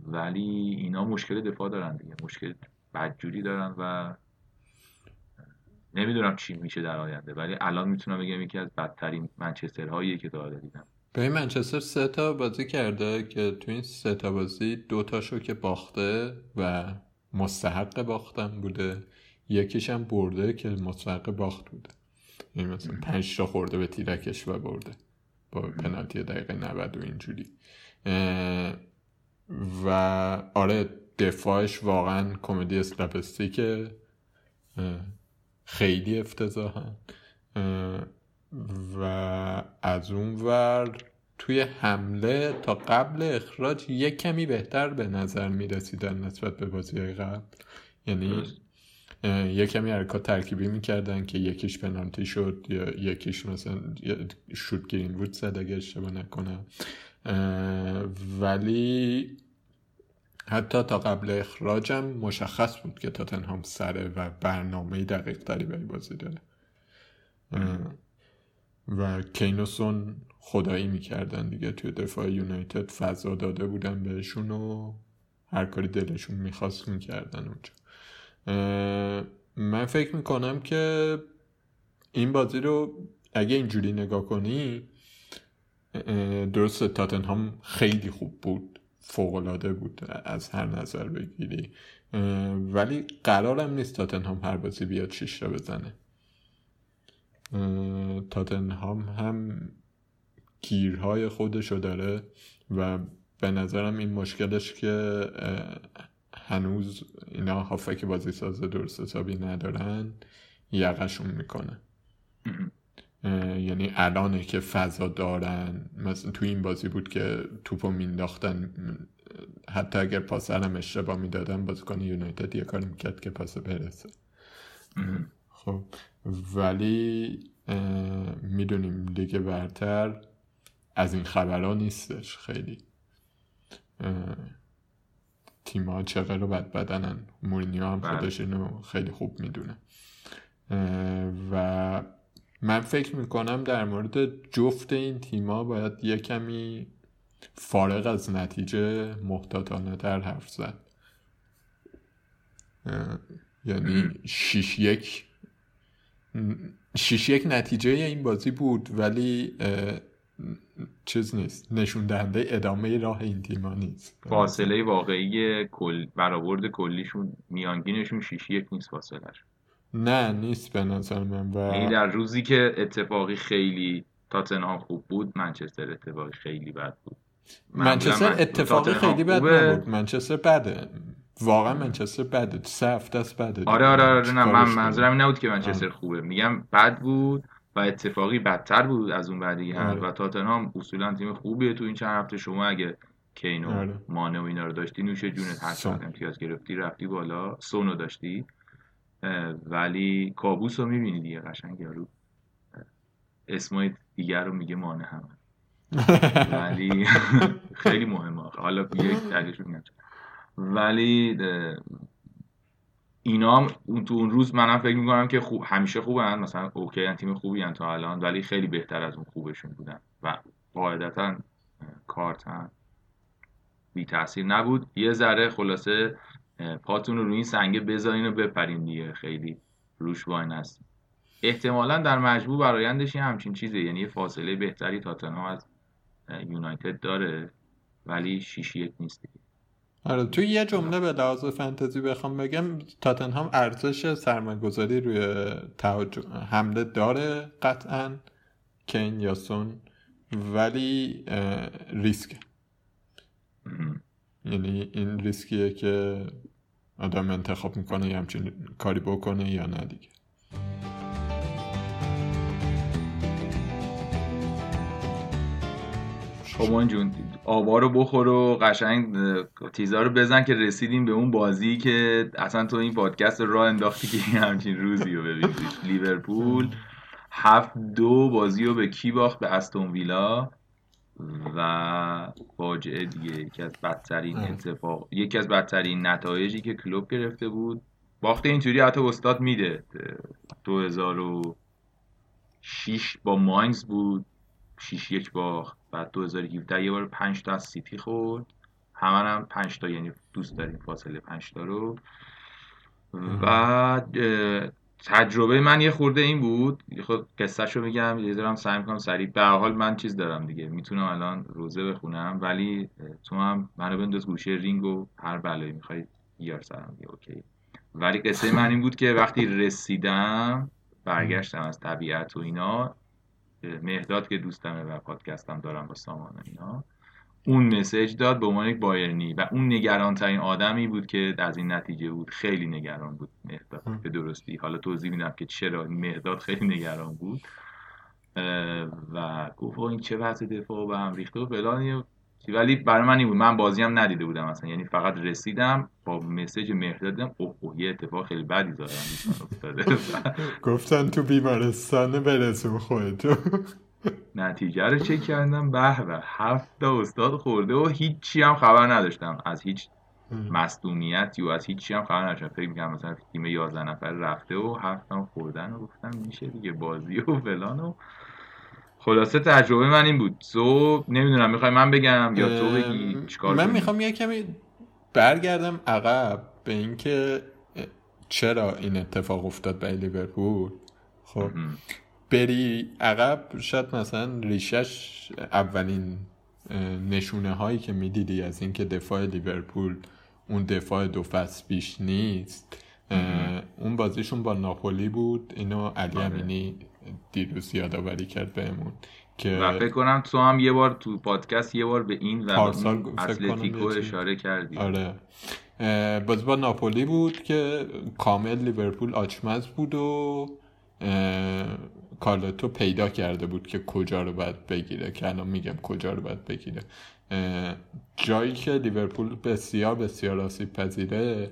ولی اینا مشکل دفاع دارن دیگه. مشکل بدجوری دارن و نمی‌دونم چی میشه در آینده. ولی الان می‌تونم بگم یکی از بدترین منچستر هایی که تا دیدم. به منچستر سه تا بازی کرده که تو این سه تا بازی دو تاشو که باخته و مستحق باختن بوده. یکیش هم برده که مستحق باخت بوده. این یعنی مثلا پنج تا خورده به تیرکش و برده. با پنالتی دقیقه 90 و اینجوری. و آره دفاعش واقعا کمدی اسلپستیکه خیلی افتضاحن و از اون ور توی حمله تا قبل اخراج یک کمی بهتر به نظر می رسیدن نسبت به بازی قبل. یعنی یک کمی حرکات ترکیبی می‌کردن که یکیش پنالتی شد یا یکیش مثلا شوت گرین وود زد اگه اشتباه نکنم. ولی حتی تا قبل اخراجم مشخص بود که تاتنهام سره و برنامه دقیق تری برای بازی داره. و کینوسون خدایی می‌کردن دیگه. توی دفاع یونایتد فضا داده بودن بهشون و هر کاری دلشون می‌خواست می‌کردن اونجا. من فکر می‌کنم که این بازی رو اگه اینجوری نگاه کنی درست تاتنهام خیلی خوب بود فوقالعاده بود از هر نظر بگیری ولی قرارم نیست تاتنهام هر بازی بیاد شیش بزنه. تاتنهام هم گیرهای خودشو داره و به نظرم این مشکلش که هنوز اینا هافک بازی ساز درست حسابی ندارن یقشون می‌کنه. یعنی الانه که فضا دارن مثلا تو این بازی بود که توپو مینداختن حتی اگر پاس هم اشتباه می‌دادن بازیکن یونایتد یه کار می‌کرد که پاس برسه. خب ولی می‌دونیم لیگ برتر از این خبرها نیستش خیلی. تیما چقدر رو بد بدنن مورینیو هم بله. خودش اینو خیلی خوب می‌دونه. و من فکر می‌کنم در مورد جفت این تیما باید یه کمی فارغ از نتیجه محتاطانه در حرف زد. یعنی شیش یک شیش یک نتیجه این بازی بود ولی چیز نیست. نشون دهنده ادامه راه این تیما نیست. فاصله واقعی کل برآورد کلیشون میانگینشون شیش یک نیست فاصله نه نیست به نظر من و یعنی در روزی که اتفاقی خیلی تاتنهام خوب بود منچستر اتفاقی خیلی بد بود. منچستر اتفاقی خیلی بد نبود. منچستر بده. واقعا منچستر بده. سه هفته است بده آره آره آره نه من منظورم نبود که منچستر. خوبه. میگم بد بود و اتفاقی بدتر بود از اون بعدی هم آره. و تاتنهام اصولا تیم خوبیه تو این چند هفته. شما اگه کینو آره. مانه و اینا رو داشتی نوش جونت هر امتیاز گرفتی رفتی بالا. سونو داشتی. ولی کابوس رو می‌بینی دیگه قشنگ یارو. اسمای دیگر رو میگه مانه هم. ولی خیلی مهمه حالا یک دلیلش ولی اینا هم تو اون روز منم فکر می‌کنم که خوب همیشه خوبن. مثلا اوکی تیم خوبی هن تا الان ولی خیلی بهتر از اون خوبشون بودن و قاعدتا کارت بی تاثیر نبود. یه ذره خلاصه پاتون رو روی این سنگه بذارین و بپرین دیگه. خیلی روش واین هست احتمالا در مجموع برایندش همچین چیزه. یعنی یه فاصله بهتری تاتنهام از یونایتد داره ولی شیش یک نیست دیگه. آره توی یه جمله به لحاظ فنتزی بخوام بگم تاتنهام ارزش سرمایه‌گذاری روی حمله داره قطعا کین یا سون ولی ریسک یعنی این ریسکیه که آدم انتخاب می‌کنه یه همچین کاری بکنه یا نه دیگه. شما جون. آبا رو بخور و قشنگ تیزا رو بزن که رسیدیم به اون بازی که اصلا تو این پادکست رو راه انداختی که همچین روزی رو ببینید لیورپول هفت دو بازی رو به کی باخت؟ به استون ویلا. و فاجعه دیگه یکی از بدترین اتفاق یکی از بدترین نتایجی که کلوب گرفته بود. باخته اینجوری حتی استاد میده. 2006 با ماینز بود 6 یک باخت. بعد 2017 یه بار 5 تا از سیتی خورد. همه هم 5 تا یعنی دوست داریم فاصله 5 تا رو. و تجربه من یه خورده این بود. خود قصهشو میگم یه دارم سعی می‌کنم سریع. به حال من چیز دارم دیگه. می‌تونم الان روزه بخونم ولی تو هم منو بنداز گوشه رینگ و هر بلایی می‌خوای بیار سرم دیگه okay. ولی قصه من این بود که وقتی رسیدم برگشتم از طبیعت و اینا مهداد که دوستمه و پادکستم دارم با سامان اینا اون message داد به عنوان یک بایرنی و اون نگران ترین آدمی بود که از این نتیجه بود خیلی نگران بود مهداد به درستی. حالا توضیح میدم که چرا مهداد خیلی نگران بود. و گفت این چه وضع دفاع به هم ریخته و فلان. ولی برای من این بود. من بازی هم ندیده بودم مثلا یعنی فقط رسیدم با مسیج مهداد دیدم اوه اوه یه اتفاق خیلی بدی دارم گفتن تو بیمارستان برسون خودتو نتیجه رو چک کردم. به به هفت تا استاد خورده و هیچی هم خبر نداشتم. از هیچ مصدومیتی و از هیچی هم خبر نداشتم. فکر می‌کنم مثلا تیم 11 نفر رفته و هفت خوردن و گفتم میشه دیگه بازی و فلان و خلاصه تجربه من این بود. تو نمی‌دونم می‌خوای من بگم یا تو بگی؟ چیکار من می‌خوام یه کمی برگردم عقب به اینکه چرا این اتفاق افتاد به لیورپول؟ خب بری عقب شاید مثلا ریشش اولین نشونه هایی که می‌دیدی از اینکه دفاع لیورپول اون دفاع دو فصل بیش نیست. اون بازیشون با ناپولی بود. اینو علی آره. امینی دیروز یادآوری کرد بهمون که و فکر کنم تو هم یه بار تو پادکست یه بار به این و اتلتیکو اشاره کردی. آره. باز با ناپولی بود که کامل لیورپول آچمز بود و کارلتو پیدا کرده بود که کجا رو باید بگیره که الان میگم کجا رو باید بگیره. جایی که لیورپول بسیار بسیار آسیب پذیره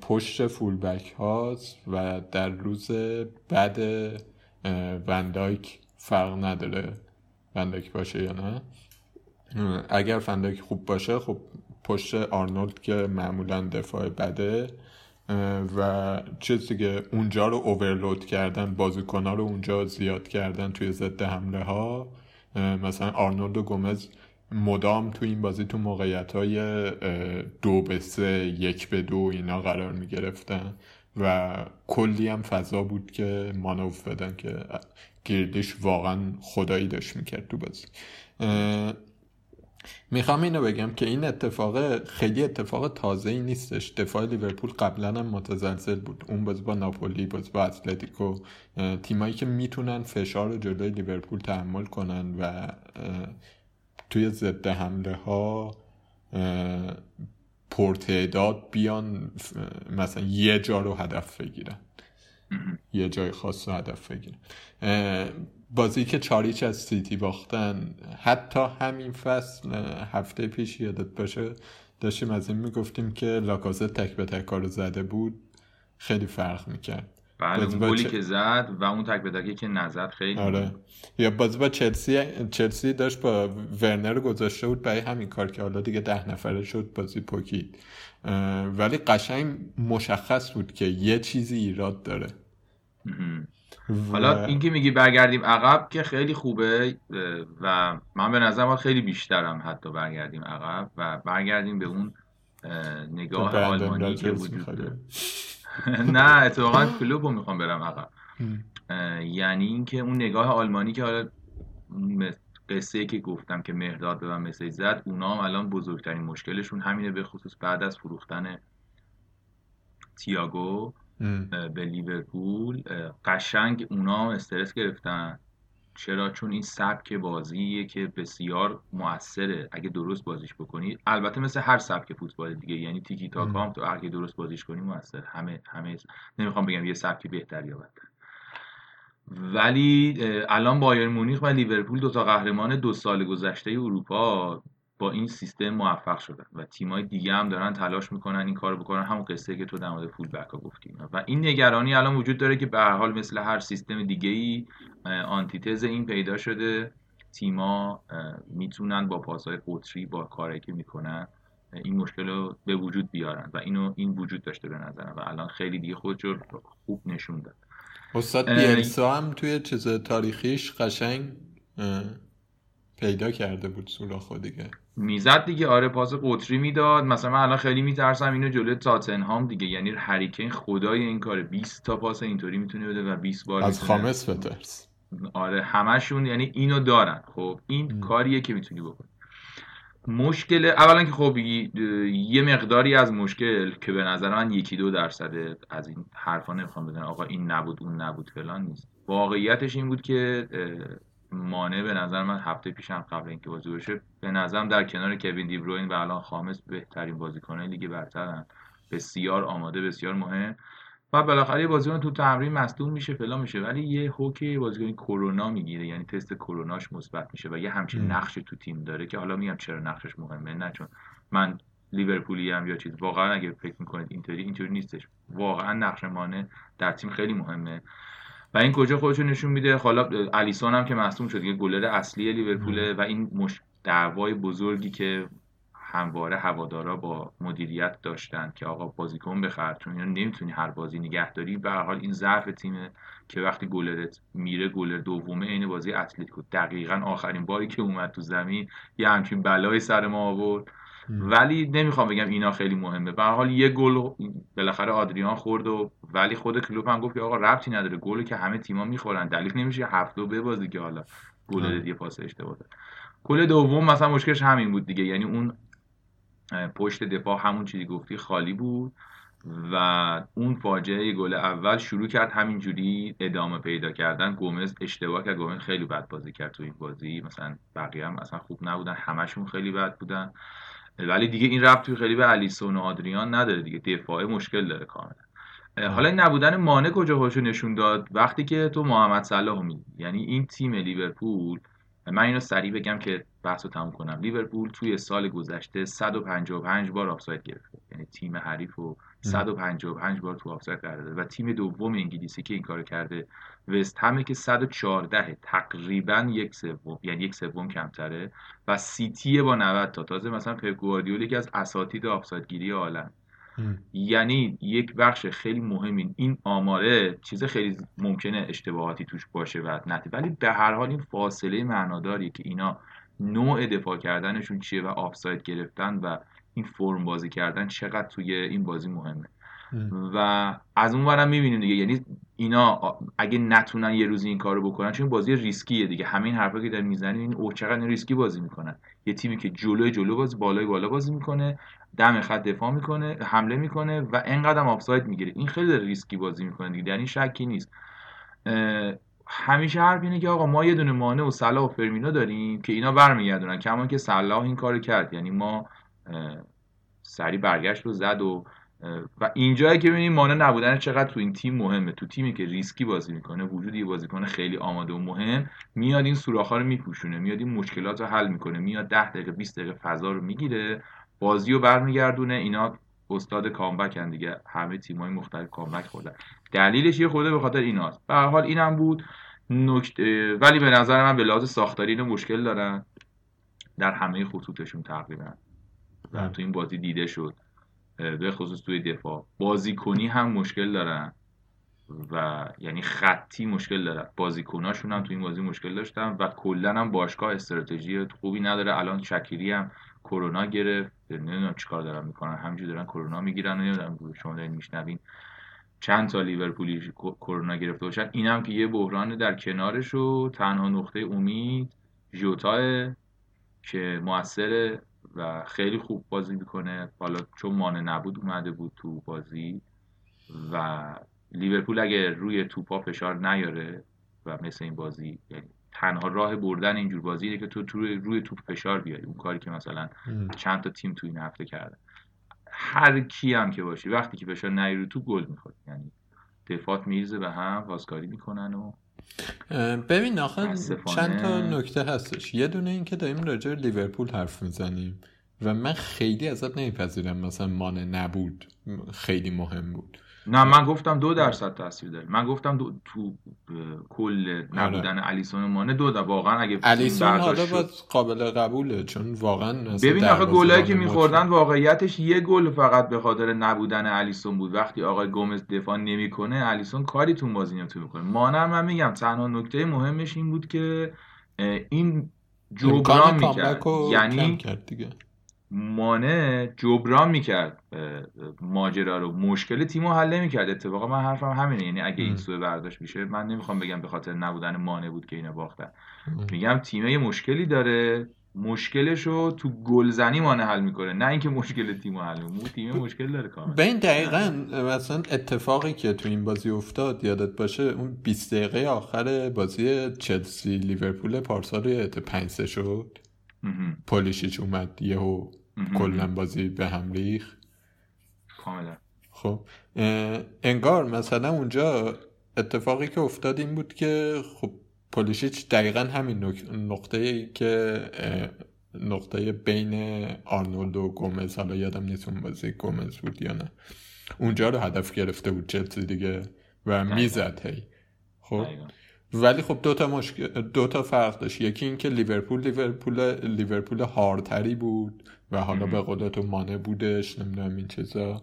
پشت فولبک هاست و در روز بعد وندایک فرق نداره. وندایک باشه یا نه. اگر فندایک خوب باشه خب پشت آرنولد که معمولا دفاع بده. و چیزی که اونجا رو اوورلود کردن بازیکن رو اونجا زیاد کردن توی ضد حمله ها مثلا آرنولد و گومز مدام تو این بازی تو موقعیت های دو به سه یک به دو اینا قرار می گرفتن و کلی هم فضا بود که مانوف بدن که گردش واقعا خدایی داشت می‌کرد تو بازی. می‌خوام اینو بگم که این اتفاق خیلی اتفاق تازه ای نیستش. دفاع لیورپول قبلا هم متزلزل بود. اون باز با ناپولی باز با اتلتیکو تیمایی که می‌تونن فشار رو جلوی لیورپول تحمل کنن و توی ضد حمله ها پرتعداد بیان مثلا یه جا رو هدف بگیرن. یه جای خاص رو هدف بگیرن. بازی که چاریچ از سیتی باختن حتی همین فصل هفته پیش یادت باشه داشتیم از این می‌گفتیم که لاکازه تک به تک کارو زده بود. خیلی فرق می‌کرد. بله اون گلی که زد و اون تک به که نزد خیلی آره. یا بازی با چلسی چلسی داشت با ورنر گذاشته بود برای همین کار که حالا دیگه ده نفره شد بازی پوکید ولی قشنگ مشخص بود که یه چیزی ایراد داره. حالا این که میگی برگردیم عقب که خیلی خوبه و من به نظر خیلی بیشترم حتی برگردیم عقب و برگردیم به اون نگاه آلمانی که وجود داره. نه اتفاقا کلوب رو می‌خوام برم عقب. یعنی اینکه اون نگاه آلمانی که حالا قصه که گفتم که مهداد به من مسیج زد اونا هم الان بزرگترین مشکلشون همینه به خصوص بعد از فروختن تیاگو به لیورپول قشنگ اونا استرس گرفتن. چرا؟ چون این سبک بازیه که بسیار موثره. اگه درست بازیش بکنی البته مثل هر سبک فوتبال دیگه یعنی تیکی تاک هم تو اگه درست بازیش کنی موثر. همه همه نمی‌خوام بگم یه سبکی بهتر یا بدتر ولی الان بایر مونیخ و لیورپول دو تا قهرمان دو سال گذشته اروپا با این سیستم موفق شدن و تیمای دیگه هم دارن تلاش می‌کنن این کارو بکنن. همون قصه که تو در مورد فول بک ها گفتی و این نگرانی الان وجود داره که به هر حال مثل هر سیستم دیگه ای آنتیتز این پیدا شده. تیما می‌تونن با پاسهای قطری با کاری که می‌کنن این مشکل رو به وجود بیارن و اینو این وجود داشته به نظرم و الان خیلی دیگه خودش رو خوب نشون داد. استاد بیلسا هم توی چیز تاریخیش قشنگ پیدا کرده بود سوراخو دیگه. می‌زد دیگه. آره پاس قطری می‌داد. مثلا من الان خیلی میترسم اینو جلوی تاتنهام دیگه. یعنی هریکین خدای این کاره. 20 تا پاس اینطوری می‌تونه بده و 20 بار از خامس فترس آره همشون یعنی اینو دارن. خب این کاریه که می‌تونی بکنی. مشکل اولا که خب یه مقداری از مشکل که به نظر من یکی دو درصد از این حرفا نمی‌خوام بزنم. آقا این نبود اون نبود فلان نیست. واقعیتش این بود که مانع به نظر من هفته پیشم قبل اینکه بازی بشه به نظرم در کنار کوین دیبروین و الان خامس بهترین بازیکنه لیگ برترن. بسیار آماده بسیار مهم. و بالاخره بازیکن تو تمرین مصدوم میشه فلان میشه. ولی یه هوکی بازیکن کرونا می‌گیره یعنی تست کروناش مثبت میشه و یه همچین نقش تو تیم داره که حالا میگم چرا نقشش مهمه نه چون من لیورپولی هم یا چیز. واقعا اگه فکر می‌کنید اینطوری اینطوری نیستش. واقعا نقش مانه در تیم خیلی مهمه. و این کجا خودشو نشون میده؟ حالا الیسون هم که مصدوم شد یه گلر اصلی لیورپول و این مش دعوای بزرگی که همواره هوادارا با مدیریت داشتن که آقا بازیکن بخر چون اینا نمی‌تونی هر بازی نگهداری به هر حال این ضعف تیمه که وقتی گلرت میره گلر دومه عین بازی اتلتیکو. دقیقا آخرین باری که اومد تو زمین یه همچین بلای سر ما آورد. ولی نمی‌خوام بگم اینا خیلی مهمه. به حال یه گل بالاخره آدریان خورد و ولی خود کلوب هم گفت که آقا ربطی نداره. گلی که همه تیما می‌خورن. دلیل نمیشه هفت دو ببازی که حالا گل یه پاس اشتباه گل دوم مثلا مشکلش همین بود دیگه. یعنی اون پشت دفاع همون چیزی گفتی خالی بود و اون فاجعه گل اول شروع کرد همینجوری ادامه پیدا کردن. گومز اشتباه کرد. گومز خیلی بد بازی کرد تو این بازی. مثلا بقیه هم اصلا خوب نبودن. همشون خیلی بد بودن. ولی دیگه این رفت توی خیلی به الیسون و آدریان نداره دیگه. دفاع مشکل داره کاملا. حالا این نبودن مانع کجا خودشو نشون داد؟ وقتی که تو محمد صلاح می یعنی این تیم لیورپول من اینو سریع بگم که بحث رو تموم کنم. لیورپول توی سال گذشته 155 بار آفساید گرفته. یعنی تیم حریف رو 155 بار تو آفساید قرار داده و تیم دوم انگلیسی که این کارو کرده وست همه که 114 تقریبا یک سوم یعنی یک سوم کمتره و سیتی با 90 تا. تازه مثلا پپ گواردیولا که از اساتید آفساید گیری عالم یعنی یک بخش خیلی مهمی این آماره چیز خیلی ممکنه اشتباهاتی توش باشه و نتی ولی به هر حال این فاصله معناداری که اینا نوع دفاع کردنشون چیه و آفساید گرفتن و این فرم بازی کردن چقدر توی این بازی مهمه. و از اون ورم می‌بینیم دیگه. یعنی اینا اگه نتونن یه روزی این کارو بکنن چون بازی ریسکیه دیگه. همین حرفا که در می‌زنیم این او چقدر ریسکی بازی می‌کنن. یه تیمی که جلوی جلو بازی بالای بالا بازی می‌کنه دم خط دفاع می‌کنه حمله می‌کنه و انقدر آفساید می‌گیره. این خیلی ریسکی بازی می‌کنه دیگه. در این شکی نیست. همیشه حرف اینه که آقا ما یه دونه مانه و صلاح و فرمینو داریم که اینا برمیگردونن. کما که صلاح این کارو کرد. یعنی ما سری برگشت رو زد و و اینجایی که ببینیم مانه نبودن چقدر تو این تیم مهمه. تو تیمی که ریسکی بازی می‌کنه وجود یه بازیکن خیلی آماده و مهم میاد این سوراخ‌ها رو میپوشونه میاد این مشکلات رو حل می‌کنه میاد 10 دقیقه 20 دقیقه فضا رو می‌گیره بازی رو برمیگردونه. اینا استاد کامبک هن دیگه. همه تیم‌های مختلف کامبک خوردن. دلیلش یه خورده به خاطر ایناست. به هر حال اینم بود. نکته ولی به نظر من به لحاظ ساختاری مشکل دارن. در همه خطوطشون تقریبا. تو این بازی دیده شد. به خصوص توی دفاع. بازیکنی هم مشکل دارن و یعنی خطی مشکل دارن. بازیکناشون هم تو این بازی مشکل داشتن و کلا هم باشگاه استراتژی خوبی نداره. الان شکیری هم کرونا گرفت. نمی‌دونم چیکار دارن می‌کنن. همینجوری دارن کرونا می‌گیرن نمی‌دونم شما دارین میشنوین چند تا لیورپولی کرونا گرفته باشن. اینم که یه بحران در کنارش و تنها نقطه امید ژوتا که موثره و خیلی خوب بازی می‌کنه. حالا چون مانع نبود اومده بود تو بازی و لیورپول اگه روی توپا فشار نیاره و مثل این بازی یعنی تنها راه بردن اینجور بازی اینه که تو, تو روی توپ فشار بیاری. اون کاری که مثلا چند تا تیم تو این هفته کرده. هر کی هم که باشی وقتی که فشار نیاری تو گل می‌خواد یعنی دفات میرزه به هم پاسکاری می‌کنن و ببین آخه چند تا نکته هستش. یه دونه این که داریم راجع لیورپول حرف می‌زنیم و من خیلی ازت نمیپذیرم مثلا مانع نبود. خیلی مهم بود. نه من گفتم دو درصد تاثیر داره. من گفتم دو تو کل نبودن آره. الیسون مانه دو در واقعا اگه الیسون حالا باز قابل قبوله چون واقعا ببین آخه گلایی که میخوردن واقعیتش یه گل فقط به خاطر نبودن الیسون بود. وقتی آقای گومز دفاع نمی‌کنه الیسون کاری تو بازی نمی‌تونه می‌کنه مانه من میگم تنها نکته مهمش این بود که این جبران می‌کرد. یعنی مانع جبران می‌کرد ماجرا رو مشکل تیم رو حل نمی‌کرد. اتفاقا من حرفم همینه یعنی اگه این سوء برداشت میشه من نمی‌خوام بگم به خاطر نبودن مانع بود که اینا باختن. میگم تیم یه مشکلی داره مشکلش رو تو گلزنی مانع حل می‌کنه نه اینکه مشکل تیم حل می‌کنه. تیم مشکل داره کاملا. به این دقیقا مثلا اتفاقی که تو این بازی افتاد یادت باشه اون 20 دقیقه آخر بازی چلسی لیورپول پارسال رو 5 شد. پولیشیچ اومد یهو کلا بازی به هم ریخ کاملا. خب انگار مثلا اونجا اتفاقی که افتاد این بود که خب پولیشیچ دقیقا همین نقطه ای که نقطه بین آرنولد و گومز حالا یادم نیست اون بازی گومز بود یا نه اونجا رو هدف گرفته بود چلسی دیگه و می‌زد هی. خب ولی خب دو تا مشکل دو تا فرق داشت. یکی اینکه لیورپول لیورپول لیورپول هارتری بود و حالا به قول تو مانع بودش نمی‌دونم این چیزا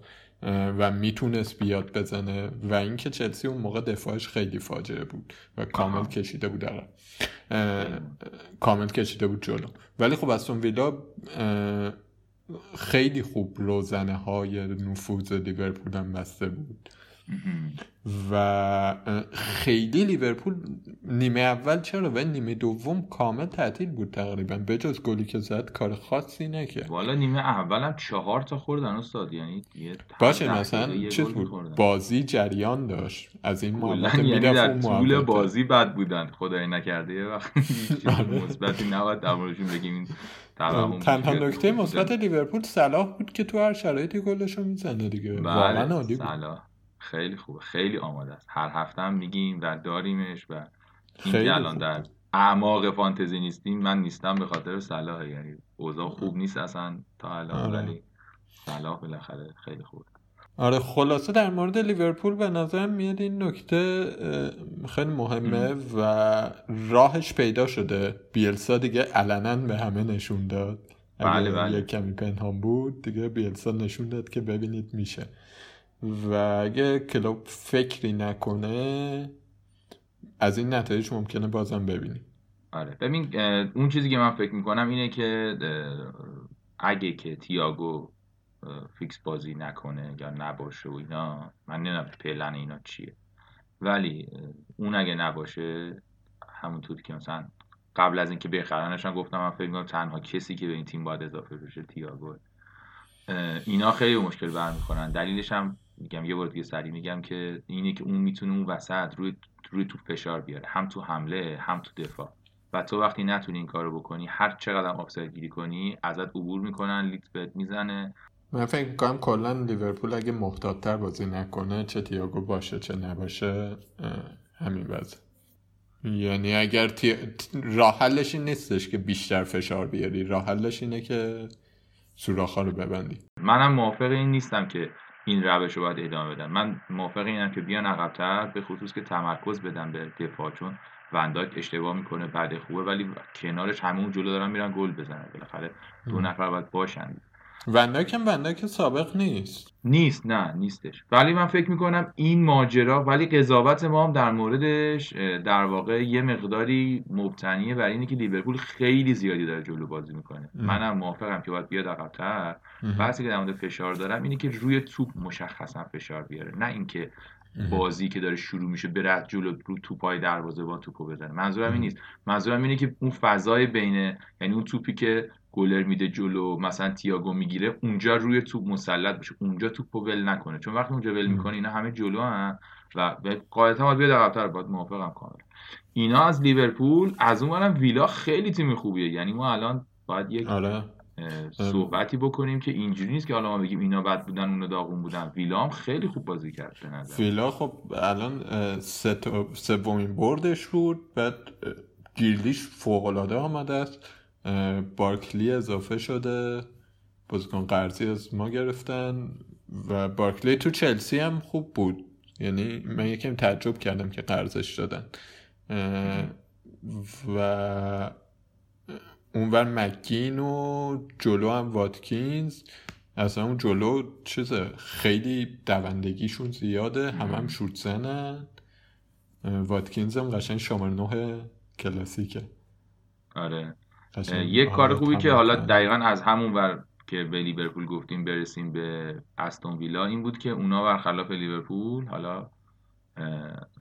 و می‌تونست بیاد بزنه. و اینکه چلسی اون موقع دفاعش خیلی فاجعه بود و کامل کشیده بود داره کامل کشیده بود جلو. ولی خب اون ویلا خیلی خوب روزنه های نفوذ لیورپول هم بسته بود. و خیلی لیورپول نیمه اول چرا و نیمه دوم کامل تعطیل بود تقریبا. بجز گلی که زد کار خاصی نکرد. والا نیمه اول هم چهار تا خوردن استاد. یعنی باشه مثلا چیز بود. بازی جریان داشت. از این محبت یعنی در طول بازی بد بودن. خدای نکرده یه وقت آره. مثبتی نباید در موردشون بگیم. تنها نکته مثبت لیورپول صلاح بود که تو هر شرایطی گلشو می‌زنه دیگه. بله، واقعا عالی بود. خیلی خوبه خیلی آماده است. هر هفته هم میگیم و داریمش و این الان در اعماق فانتزی نیستیم من نیستم به خاطر صلاح. یعنی اوضاع خوب نیست اصلا تا الان آره. ولی صلاح بالاخره خیلی خوبه آره خلاصه در مورد لیورپول به نظرم میاد این نکته خیلی مهمه و راهش پیدا شده. بیلسا دیگه علنا به همه نشون داد. بله بله. یه کمی پنهان بود دیگه بیلسا نشون داد که ببینید میشه. و اگه کلوب فکری نکنه از این نتایج ممکنه بازم ببینیم. آره. ببین اون چیزی که من فکر می‌کنم اینه که اگه که تیاگو فیکس بازی نکنه یا نباشه و اینا من نمی‌دونم پلن اینا چیه. ولی اون اگه نباشه همونطور که مثلا قبل از اینکه بخرنشان گفتم من فکر می‌کنم تنها کسی که به این تیم باید اضافه بشه تییاگو اینا خیلی مشکل برمیخورن. دلیلش هم میگم یه بار دیگه سری میگم که اینه که اون می‌تونه اون وسط روی روی تو فشار بیاره هم تو حمله هم تو دفاع. و تو وقتی نتونی این کارو بکنی هر چقدر آفساید گیری کنی ازت عبور می‌کنن لیت بهت می‌زنه. من فکر کنم کلا لیورپول اگه محتاطتر بازی نکنه چه تیاگو باشه چه نباشه همین وضع. یعنی اگر تی... راه حلش این نیستش که بیشتر فشار بیاری راه حلش اینه که سوراخ رو ببندی. منم موافق این نیستم که این روش رو باید ادامه بدن. من موافق اینم که بیان عقبتر به خصوص که تمرکز بدن به دفاع چون ونداک اشتباه می‌کنه بعد خوبه ولی کنارش همون جلو دارن میرن گل بزنن. بالاخره دو نفر باید باشن. ونداک هم ونداک سابق نیست. نیست نه نیستش. ولی من فکر می‌کنم این ماجرا ولی قضاوت ما هم در موردش در واقع یه مقداری مبتنیه بر اینه که لیورپول خیلی زیادی داره جلو بازی می‌کنه. منم موافقم که باید بیاد عقبتر. بحثی که در مورد فشار دارم اینه که روی توپ مشخصا فشار بیاره. نه اینکه بازی که داره شروع میشه بره جلو رو توپای دروازه با توپو بزنه. منظورم این نیست. منظورم اینه که اون فضای بین یعنی اون توپی که گلر میده جلو مثلا تییاگو می‌گیره اونجا روی توپ مسلط بشه. اونجا توپو ول نکنه. چون وقتی اونجا ول می‌کنه اینا همه جلو هم و قاعدتا باید بیاد عقب‌تر. باید موافقم کامل. اینا از لیورپول از اون ویلا خیلی تیم خوبیه. یعنی ما الان باید یک آره. صحبتی بکنیم که اینجوری نیست که حالا ما بگیم اینا بد بودن اونو داغون بودن. ویلا هم خیلی خوب بازی کرد به نظر ویلا خب الان سومین بردش بود بعد گیرلیش فوق العاده آمده است. بارکلی اضافه شده. بازیکن قرضی از ما گرفتن و بارکلی تو چلسی هم خوب بود. یعنی من یکم تعجب کردم که قرضش دادن. و اونور مکین و جلو هم واتکینز. اصلا اون جلو چیز خیلی دوندگیشون زیاده هم هم شوت زنن. واتکینز هم قشنگ شماره نه کلاسیکه. آره. یک کار خوبی که حالا دقیقا از همون ور که به لیورپول گفتیم برسیم به استون ویلا این بود که اونا برخلاف لیورپول حالا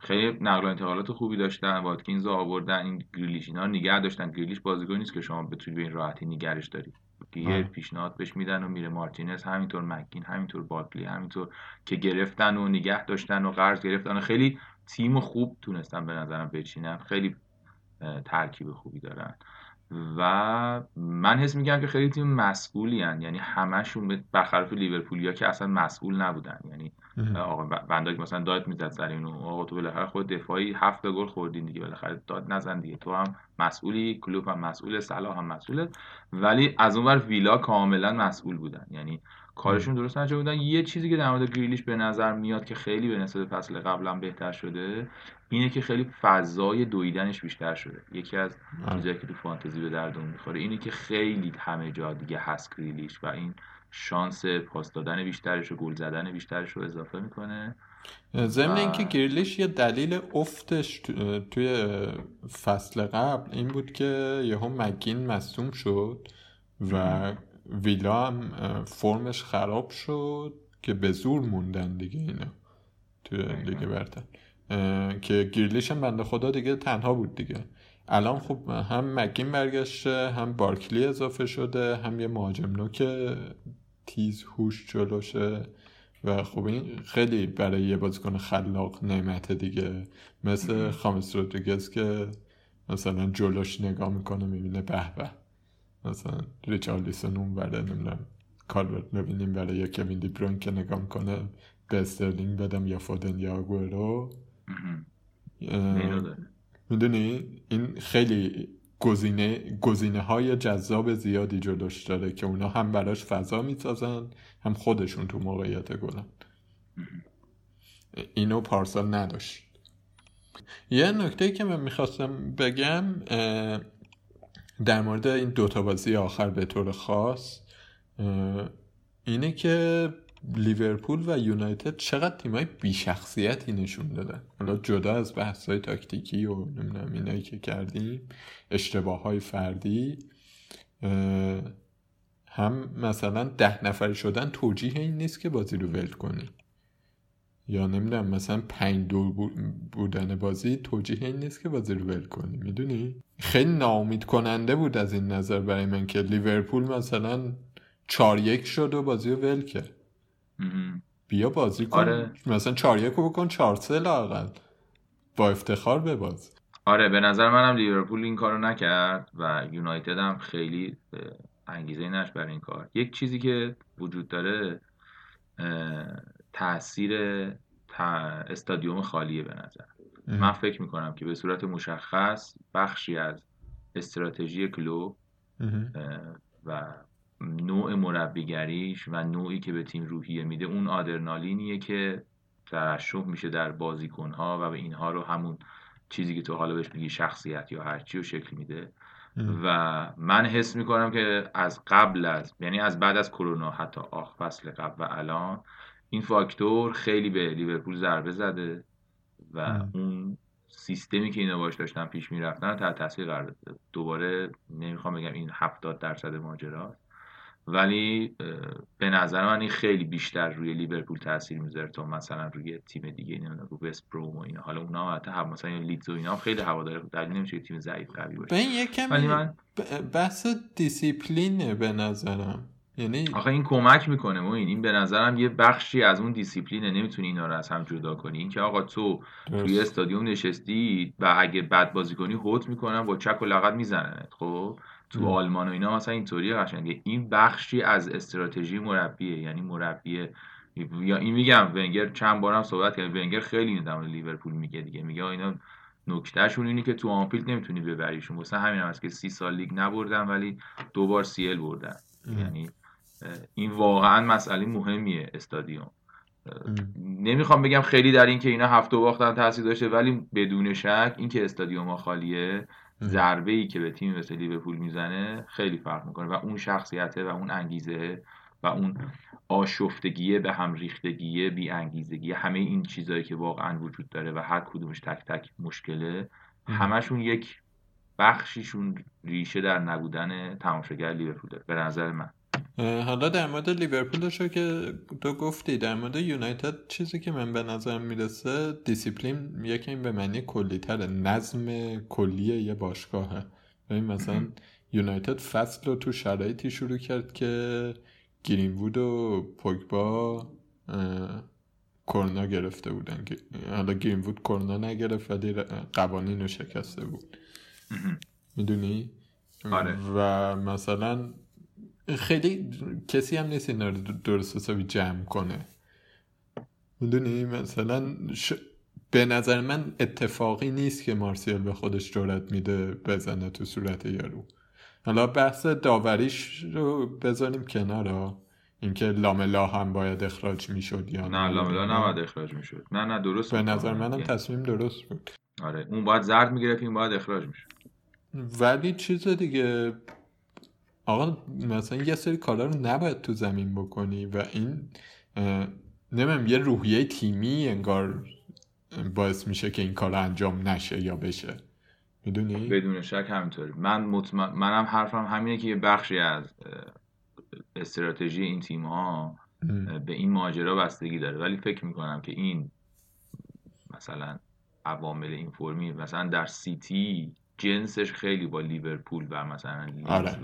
خیلی نقل و انتقالات خوبی داشتن واتکینز رو آوردن این گریلیش اینا نگه داشتن. گریلیش بازیکن نیست که شما بتونید به این راحتی نگرش دارید یه پیشنهاد بهش میدن و میره مارتینز همینطور مکین همینطور باکلی همینطور که گرفتن و نگه داشتن و قرض گرفتن. و خیلی تیم خوب تونستن به نظرم بچینن. خیلی ترکیب خوبی دارن. و من حس میگم که خیلی تیم مسئولی هن. یعنی همشون برخلاف لیورپولیا که اصلا مسئول نبودن. یعنی آقا بنداک مثلا داد می‌زد سر اینو آقا تو بالاخره خود دفاعی هفت گل خوردین دیگه بالاخره داد نزن دیگه. تو هم مسئولی کلوب هم مسئول صلاح هم مسئوله. ولی از اونور ویلا کاملا مسئول بودن. یعنی کارشون درست انجام بودن یه چیزی که در مورد گریلیش به نظر میاد که خیلی به نسبت فصل قبلا بهتر شده اینه که خیلی فضای دویدنش بیشتر شده. یکی از چیزایی که تو فانتزی به دردون می‌خوره اینه که خیلی همه جا دیگه هست گریلیش و این شانس پاس دادن بیشترش و گل زدن بیشترش رو اضافه می‌کنه. ضمن اینکه گریلیش یه دلیل افتش توی فصل قبل این بود که یهو مگین مصوم شد و ویلا هم فرمش خراب شد که به زور موندن دیگه اینا توی لیگ برتر. که گیرلیش هم بنده خدا دیگه تنها بود دیگه. الان خب هم مگین برگشته هم بارکلی اضافه شده هم یه مهاجم نوک تیز هوش جلوشه و خب این خیلی برای یه بازیکن خلاق نعمته دیگه. مثل خامس رودریگز که مثلا جلوش نگاه می‌کنه می‌بینه به به. مثلا ریچارلیسون اون بره نمی‌دونم کالورت ببینیم برای یا کوین دی که نگاه می‌کنه به استرلینگ بدم یا فودن یا گورو می‌دونی؟ این خیلی گزینه گزینه های جذاب زیادی جلوش داره که اونا هم براش فضا می‌سازن هم خودشون تو موقعیت گلن اینو پارسال نداشت. یه نکته که من می‌خواستم بگم در مورد این دوتا بازی آخر به طور خاص اینه که لیورپول و یونایتد چقدر تیمای بیشخصیتی نشون دادن. حالا جدا از بحث های تاکتیکی و نمی‌دونم اینایی که کردیم اشتباه های فردی هم مثلا ده نفری شدن توجیه این نیست که بازی رو ول کنی. یا نمی‌دونم مثلا پنج دور بودن بازی توجیه این نیست که بازی رو ول کنی. می‌دونی؟ خیلی ناامید کننده بود از این نظر برای من که لیورپول مثلا چار یک شد و بازی رو ول کرد. بیا بازی کن. آره. مثلا چار یک بکن چار سه لاغل با افتخار بباز. آره به نظر منم لیورپول این کارو نکرد و یونایتد هم خیلی انگیزه نش برای این کار. یک چیزی که وجود داره تاثیر استادیوم خالیه به نظر. من فکر می‌کنم که به صورت مشخص بخشی از استراتژی کلوب و نوع مربیگریش و نوعی که به تیم روحیه میده اون آدرنالینیه که ترشح میشه در بازیکنها و به اینها رو همون چیزی که تو حالا بهش میگی شخصیت یا هرچی رو شکل میده. و من حس می‌کنم که از قبل از یعنی از بعد از کرونا حتی آخ فصل قبل و الان این فاکتور خیلی به لیورپول ضربه زده و اون سیستمی که اینا باش داشتن پیش می‌رفتن تحت تاثیر قرار داده. دوباره نمی‌خوام بگم این 70 درصد ماجراست. ولی به نظر من این خیلی بیشتر روی لیورپول تاثیر می‌ذاره تا مثلا روی تیم دیگه نه رو وست بروم و اینا. حالا اونا حتی هم مثلا لیدز و اینا خیلی هوادار دلیل نمیشه تیم ضعیف قوی باشه. این یکم ولی من بحث دیسیپلینه به نظرم. یعنی آخه این کمک می‌کنه و این این به نظرم یه بخشی از اون دیسیپلینه. نمی‌تونی اینا رو از هم جدا کنی. اینکه آقا تو توی استادیوم نشستی و اگه بد بازی کنی هوت می‌کنن با چک و لغت میزننت. خب؟ تو آلمان و اینا مثلا اینطوری قشنگه. این بخشی از استراتژی مربیه یعنی مربی یا این میگم ونگر چند بارم صحبت کرد ونگر خیلی در لیورپول میگه دیگه. میگه اینا نکتهشون اینی که تو آنفیلد نمی‌تونی ببریشون. مثلا همین هم هست که سی سال لیگ نبردن ولی دو بار CL بردن. یعنی این واقعا مسئله مهمیه استادیوم. نمی‌خوام بگم خیلی در این که اینا هفت تا باختن تاثیر داشته ولی بدون شک اینکه استادیوم خالیه ضربه ای که به تیم مثل لیورپول می‌زنه خیلی فرق می‌کنه. و اون شخصیته و اون انگیزه و اون آشفتگیه به هم ریختگیه بی انگیزگی همه این چیزهایی که واقعا وجود داره و هر کدومش تک تک مشکله همشون یک بخشیشون ریشه در نبودن تماشاگر لیورپول داره به نظر من. حالا در مورد لیورپول شو که تو گفتی در مورد یونایتد چیزی که من به نظرم می‌رسه دیسیپلین یکی این به معنی کلی تره نظم کلی یه باشگاهه این مثلا یونایتد فصل رو تو شرایطی شروع کرد که گرینوود و پوگبا کرونا گرفته بودن حالا گرینوود کرونا نگرفت ولی قوانین رو شکسته بود می‌دونی؟ آره. و مثلا خیلی کسی هم نیست اینا رو درست حسابی جمع کنه. می‌دونی؟ مثلا به نظر من اتفاقی نیست که مارسیال به خودش جرات میده بزنه تو صورت یارو. حالا بحث داوریش رو بذاریم کنار اینکه لاملا هم باید اخراج می‌شد یا نه لاملا نباید اخراج می‌شد. نه نه درست به نظر منم تصمیم درست بود. آره اون باید زرد می‌گرفت این باید اخراج می‌شد. ولی چیز دیگه آقا مثلا یه سری کارا رو نباید تو زمین بکنی و این نمیم یه روحیه تیمی انگار باعث میشه که این کار انجام نشه یا بشه. می‌دونی؟ بدون شک همینطوری. من منم حرفم همینه که یه بخشی از استراتژی این تیم ها به این ماجرا بستگی داره. ولی فکر می‌کنم که این مثلا عوامل این فرمی مثلا در سیتی جنسش خیلی با لیورپول و مثلا آره.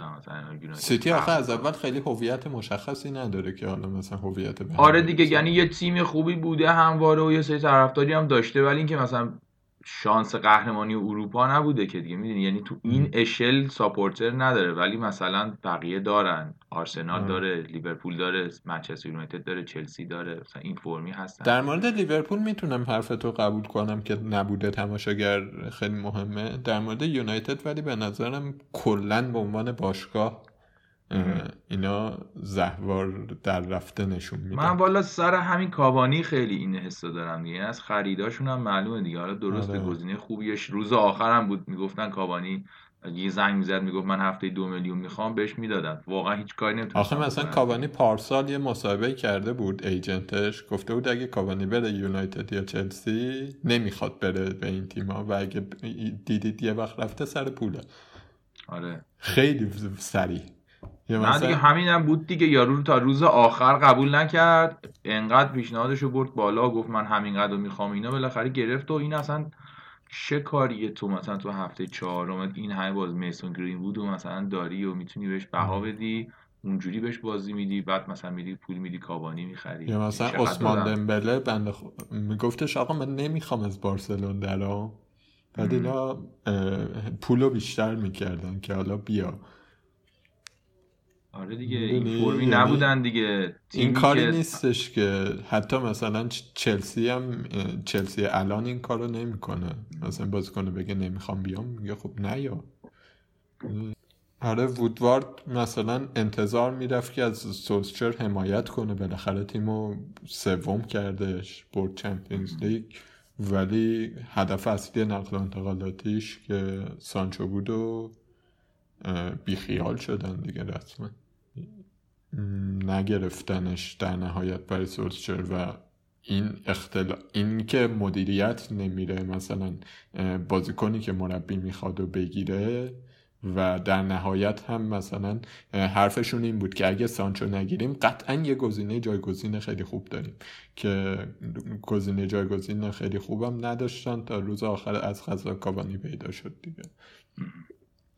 سیتی آخه از اول خیلی هویت مشخصی نداره که حالا مثلا هویت آره دیگه یعنی یه تیم خوبی بوده همواره و یه سری طرفداری هم داشته ولی اینکه مثلا شانس قهرمانی اروپا نبوده که دیگه می‌دونی؟ یعنی تو این اشل ساپورتر نداره ولی مثلا بقیه دارن. آرسنال داره لیورپول داره منچستر یونایتد داره چلسی داره مثلا این فرمی هستن. در مورد لیورپول می‌تونم حرفتو قبول کنم که نبوده تماشاگر خیلی مهمه. در مورد یونایتد ولی به نظرم کلا به عنوان باشگاه اینا زهوار در رفته نشون میده من والا سر همین کابانی خیلی این حسو دارم دیگه. از خریداشون هم معلومه دیگه. حالا درست آره. گزینه خوبیش روز آخرم بود. می‌گفتن کابانی یه زنگ می‌زد می‌گفت من هفته دو میلیون می‌خوام بهش می‌دادن. واقعا هیچ کاری نمی‌تونم آخه مثلا کابانی پارسال یه مصاحبه کرده بود ایجنتش. گفته بود اگه کابانی بره یونایتد یا چلسی نمی‌خواد بره به این تیما و اگه دیدید یه وقت رفته سر پوله. آره. خیلی سریع. نه دیگه همین هم بود دیگه. یارو رو تا روز آخر قبول نکرد. انقدر پیشنهادش رو برد بالا گفت من همینقدر می‌خوام. اینا بالاخره گرفت و این اصلا چه کاریه تو مثلا تو هفته چهارم؟ این همه باز میسون گرین بود و مثلا داری و می‌تونی بهش بها بدی اونجوری بهش بازی میدی بعد مثلا میدی پول میدی کابانی می‌خری. یا مثلا عثمان دمبله بنده خ... میگفتش آقا من نمی‌خوام از بارسلون درا بعد اینا پولو بیشتر می‌کردن که حالا بیا. آره دیگه این فرمی یعنی نبودن دیگه. این کاری نیستش که حتی مثلا چلسی هم چلسی الان این کارو نمی‌کنه. مثلا بازیکن بگه نمی‌خوام بیام میگه خب نه یا آره وودوارد مثلا انتظار می‌رفت که از سولسچر حمایت کنه. بالاخره تیمو سوم کردش برد چمپیونز لیگ. ولی هدف اصلی نقل و انتقالاتیش که سانچو بود و بیخیال شدن دیگه رسما. نگرفتنش در نهایت برای سولشر و این اختلا این که مدیریت نمیره مثلا بازیکنی که مربی می‌خواد و بگیره و در نهایت هم مثلا حرفشون این بود که اگه سانچو نگیریم قطعا یه گزینه جایگزین خیلی خوب داریم. که گزینه جایگزین خیلی خوبم نداشتن تا روز آخر از خزا کابانی پیدا شد دیگه.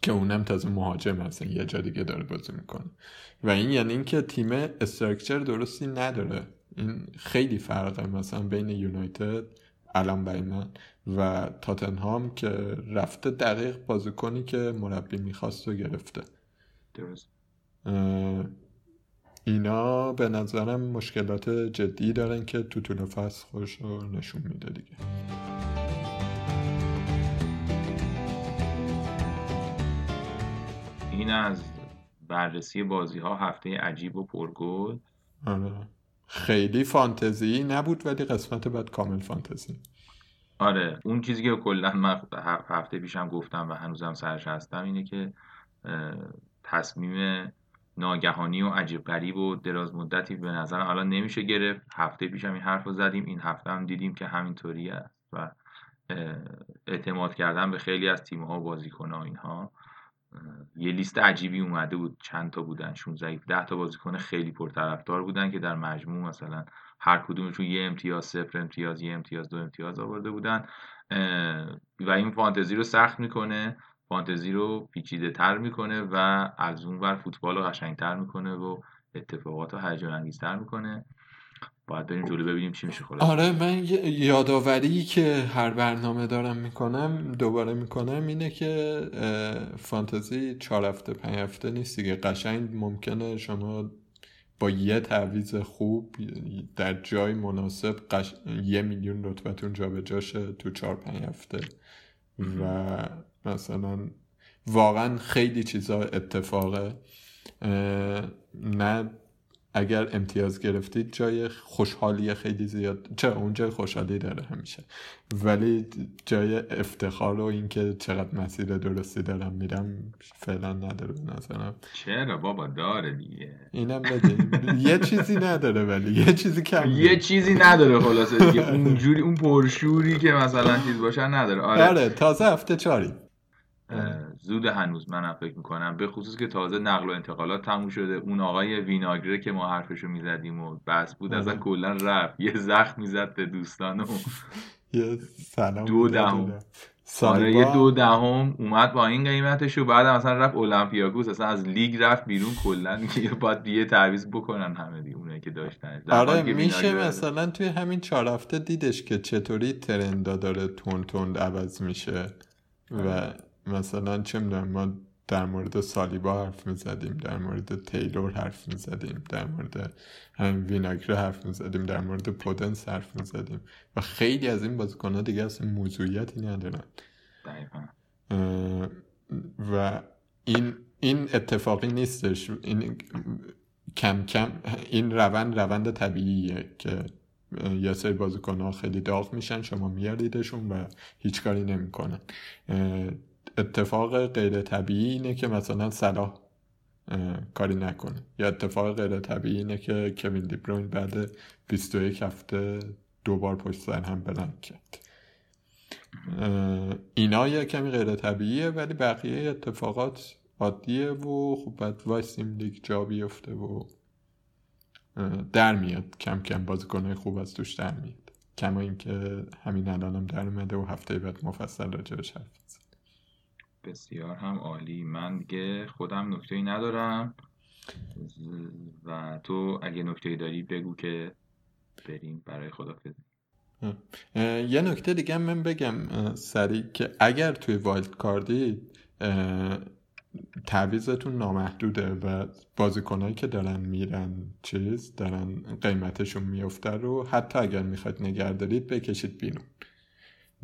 که اونم تازه مهاجم هستن یه جا دیگه داره بازی می‌کنه. و این یعنی اینکه تیم استرکچر درستی نداره. این خیلی فرقه مثلا بین یونایتد الان برای من و تاتنهام که رفته دقیق بازیکنی که مربی می‌خواست و گرفته. درست. اینا به نظرم مشکلات جدی دارن که تو طول فصل خوش رو نشون میده دیگه. این از بررسی بازی ها هفته عجیب و پرگل. آره. خیلی فانتزی نبود ولی قسمت بعد کامل فانتزی. آره. اون چیزی که کلا من هفته پیشم گفتم و هنوزم سرش هستم اینه که تصمیم ناگهانی و عجیب غریب و دراز مدتی به نظر الان نمیشه گرفت. هفته پیشم این حرف رو زدیم این هفته هم دیدیم که همینطوری است و اعتماد کردن به خیلی از تیم ها و بازیکن ها اینها. یه لیست عجیبی اومده بود. چند تا بودن؟ 16 ده تا بازیکن خیلی پرطرفدار بودن که در مجموع مثلا هر کدومشون یه امتیاز صفر امتیاز یه امتیاز دو امتیاز آورده بودن. و این فانتزی رو سخت می‌کنه. فانتزی رو پیچیده تر می‌کنه و از اون ور فوتبال رو قشنگ تر می‌کنه و اتفاقات رو هیجان انگیزتر می‌کنه. باید بریم جلو ببینیم چی میشه خلاص آره من یادآوری که هر برنامه دارم می‌کنم دوباره می‌کنم اینه که فانتزی چهار هفته پنج هفته نیست دیگه. قشنگ ممکنه شما با یه تعویز خوب در جای مناسب قش... یه میلیون رتبتون جابجا شه تو چهار پنج هفته. و مثلا واقعا خیلی چیزا اتفاقه. نه اگر امتیاز گرفتید جای خوشحالی خیلی زیاد چه اون جای خوشحالی داره همیشه. ولی جای افتخار و اینکه چقدر مسیر درستی دارم میرم فعلا نداره نظرم. چرا بابا؟ داره دیگه. اینم بده یه چیزی نداره ولی. یه چیزی کم یه چیزی نداره خلاصه دیگه. اونجوری اون پرشوری که مثلا چیز باشه نداره. آره, آره تازه هفته چاری زود هنوز منم فکر می‌کنم به خصوص که تازه نقل و انتقالات تموم شده. اون آقای ویناگره که ما حرفشو می‌زدیم و بس بود ازن کلا رفت. یه زخم می‌زد به دوستان و دو دهم. آره یه دو دهم اومد با این قیمتش و بعد مثلا رفت اولمپیاکوس اصلا از لیگ رفت بیرون. کلا باید یه تعویض بکنن همه دی اونایی که داشتن. آره میشه مثلا توی همین چهار هفته دیدش که چطوری ترندا داره تون تون عوض میشه و آره. مثلا چه می‌دونم ما در مورد سالیبا حرف می‌زدیم در مورد تیلور حرف می‌زدیم در مورد هم ویناگره حرف می‌زدیم در مورد پودنس حرف می‌زدیم و خیلی از این بازیکنها دیگه اصلا موضوعیتی ندارن. و این این اتفاقی نیستش. این کم کم این روند روند طبیعیه که یه سری بازیکن خیلی داغ میشن شما میاریدشون و هیچ کاری نمی‌کنن. اتفاق غیر طبیعی اینه که مثلا صلاح کاری نکنه. یا اتفاق غیر طبیعی اینه که کوین دیبروین بعد 21 هفته دوبار پشت سر هم بلند کرد. اینا یه کمی غیر طبیعیه ولی بقیه اتفاقات عادیه و خب بعد وایسیم لیگ جا بیفته و در میاد. کم کم بازیکنهای خوب از توش در میاد. کما اینکه همین الانم هم در اومده و هفته بعد مفصل راجبش حرف بسیار هم عالی. من دیگه خودم نکته ندارم. و تو اگه نکته داری بگو که بریم برای خدا یه نکته دیگه من بگم سریع که اگر توی وایلد کاردی تعویزتون نامحدوده و بازیکنهایی که دارن میرن چیز دارن قیمتشون میفته رو حتی اگر می‌خواید نگردارید بکشید بیرون.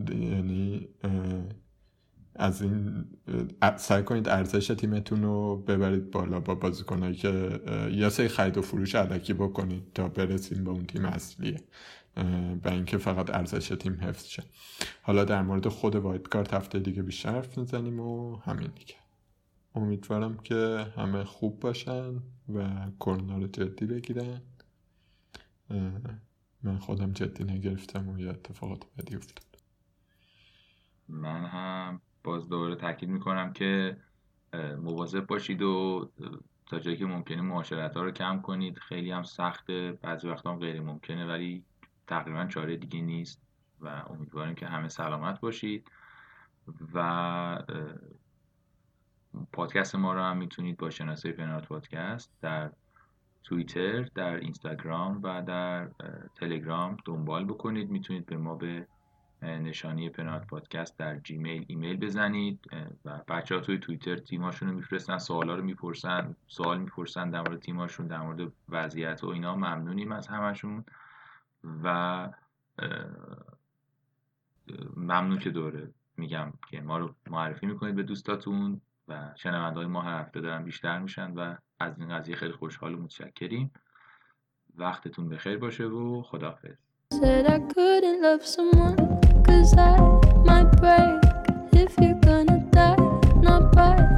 یعنی از این سعی کنید ارزش تیمتون رو ببرید بالا با بازیکنهایی که یا سه خرید و فروش علکی بکنید تا برسیم به اون تیم اصلیه به اینکه فقط ارزش تیم حفظ شه. حالا در مورد خود وایدکارت هفته دیگه بیشتر حرف می‌زنیم و همین دیگه. امیدوارم که همه خوب باشن و کرونا رو جدی بگیرن. من خودم جدی نگرفتم و یه اتفاقات بدی افتاد. من هم باز دوباره تاکید می‌کنم که مواظب باشید و تا جایی که ممکنه معاشرت ها رو کم کنید. خیلی هم سخته بعضی وقتا هم غیر ممکنه ولی تقریبا چاره دیگه نیست و امیدواریم که همه سلامت باشید و پادکست ما رو هم می‌تونید با شناسه پنارت پادکست در توییتر در اینستاگرام و در تلگرام دنبال بکنید. می‌تونید به ما به نشانی پنالت پادکست در جیمیل ایمیل بزنید و بچه ها توی توییتر تیماشون رو میفرستن سوالا رو می‌پرسن سوال می‌پرسن در مورد تیماشون در مورد وضعیت و اینا. ممنونیم از همشون و ممنون که دوره میگم که ما رو معرفی می‌کنید به دوستاتون و شنونده های ما هفته دارن بیشتر میشن و از این قضیه خیلی خوشحال و متشکریم. وقتتون بخیر باشه و خداحافظ. Said I couldn't love someone, cause I might break if you're gonna die, not by.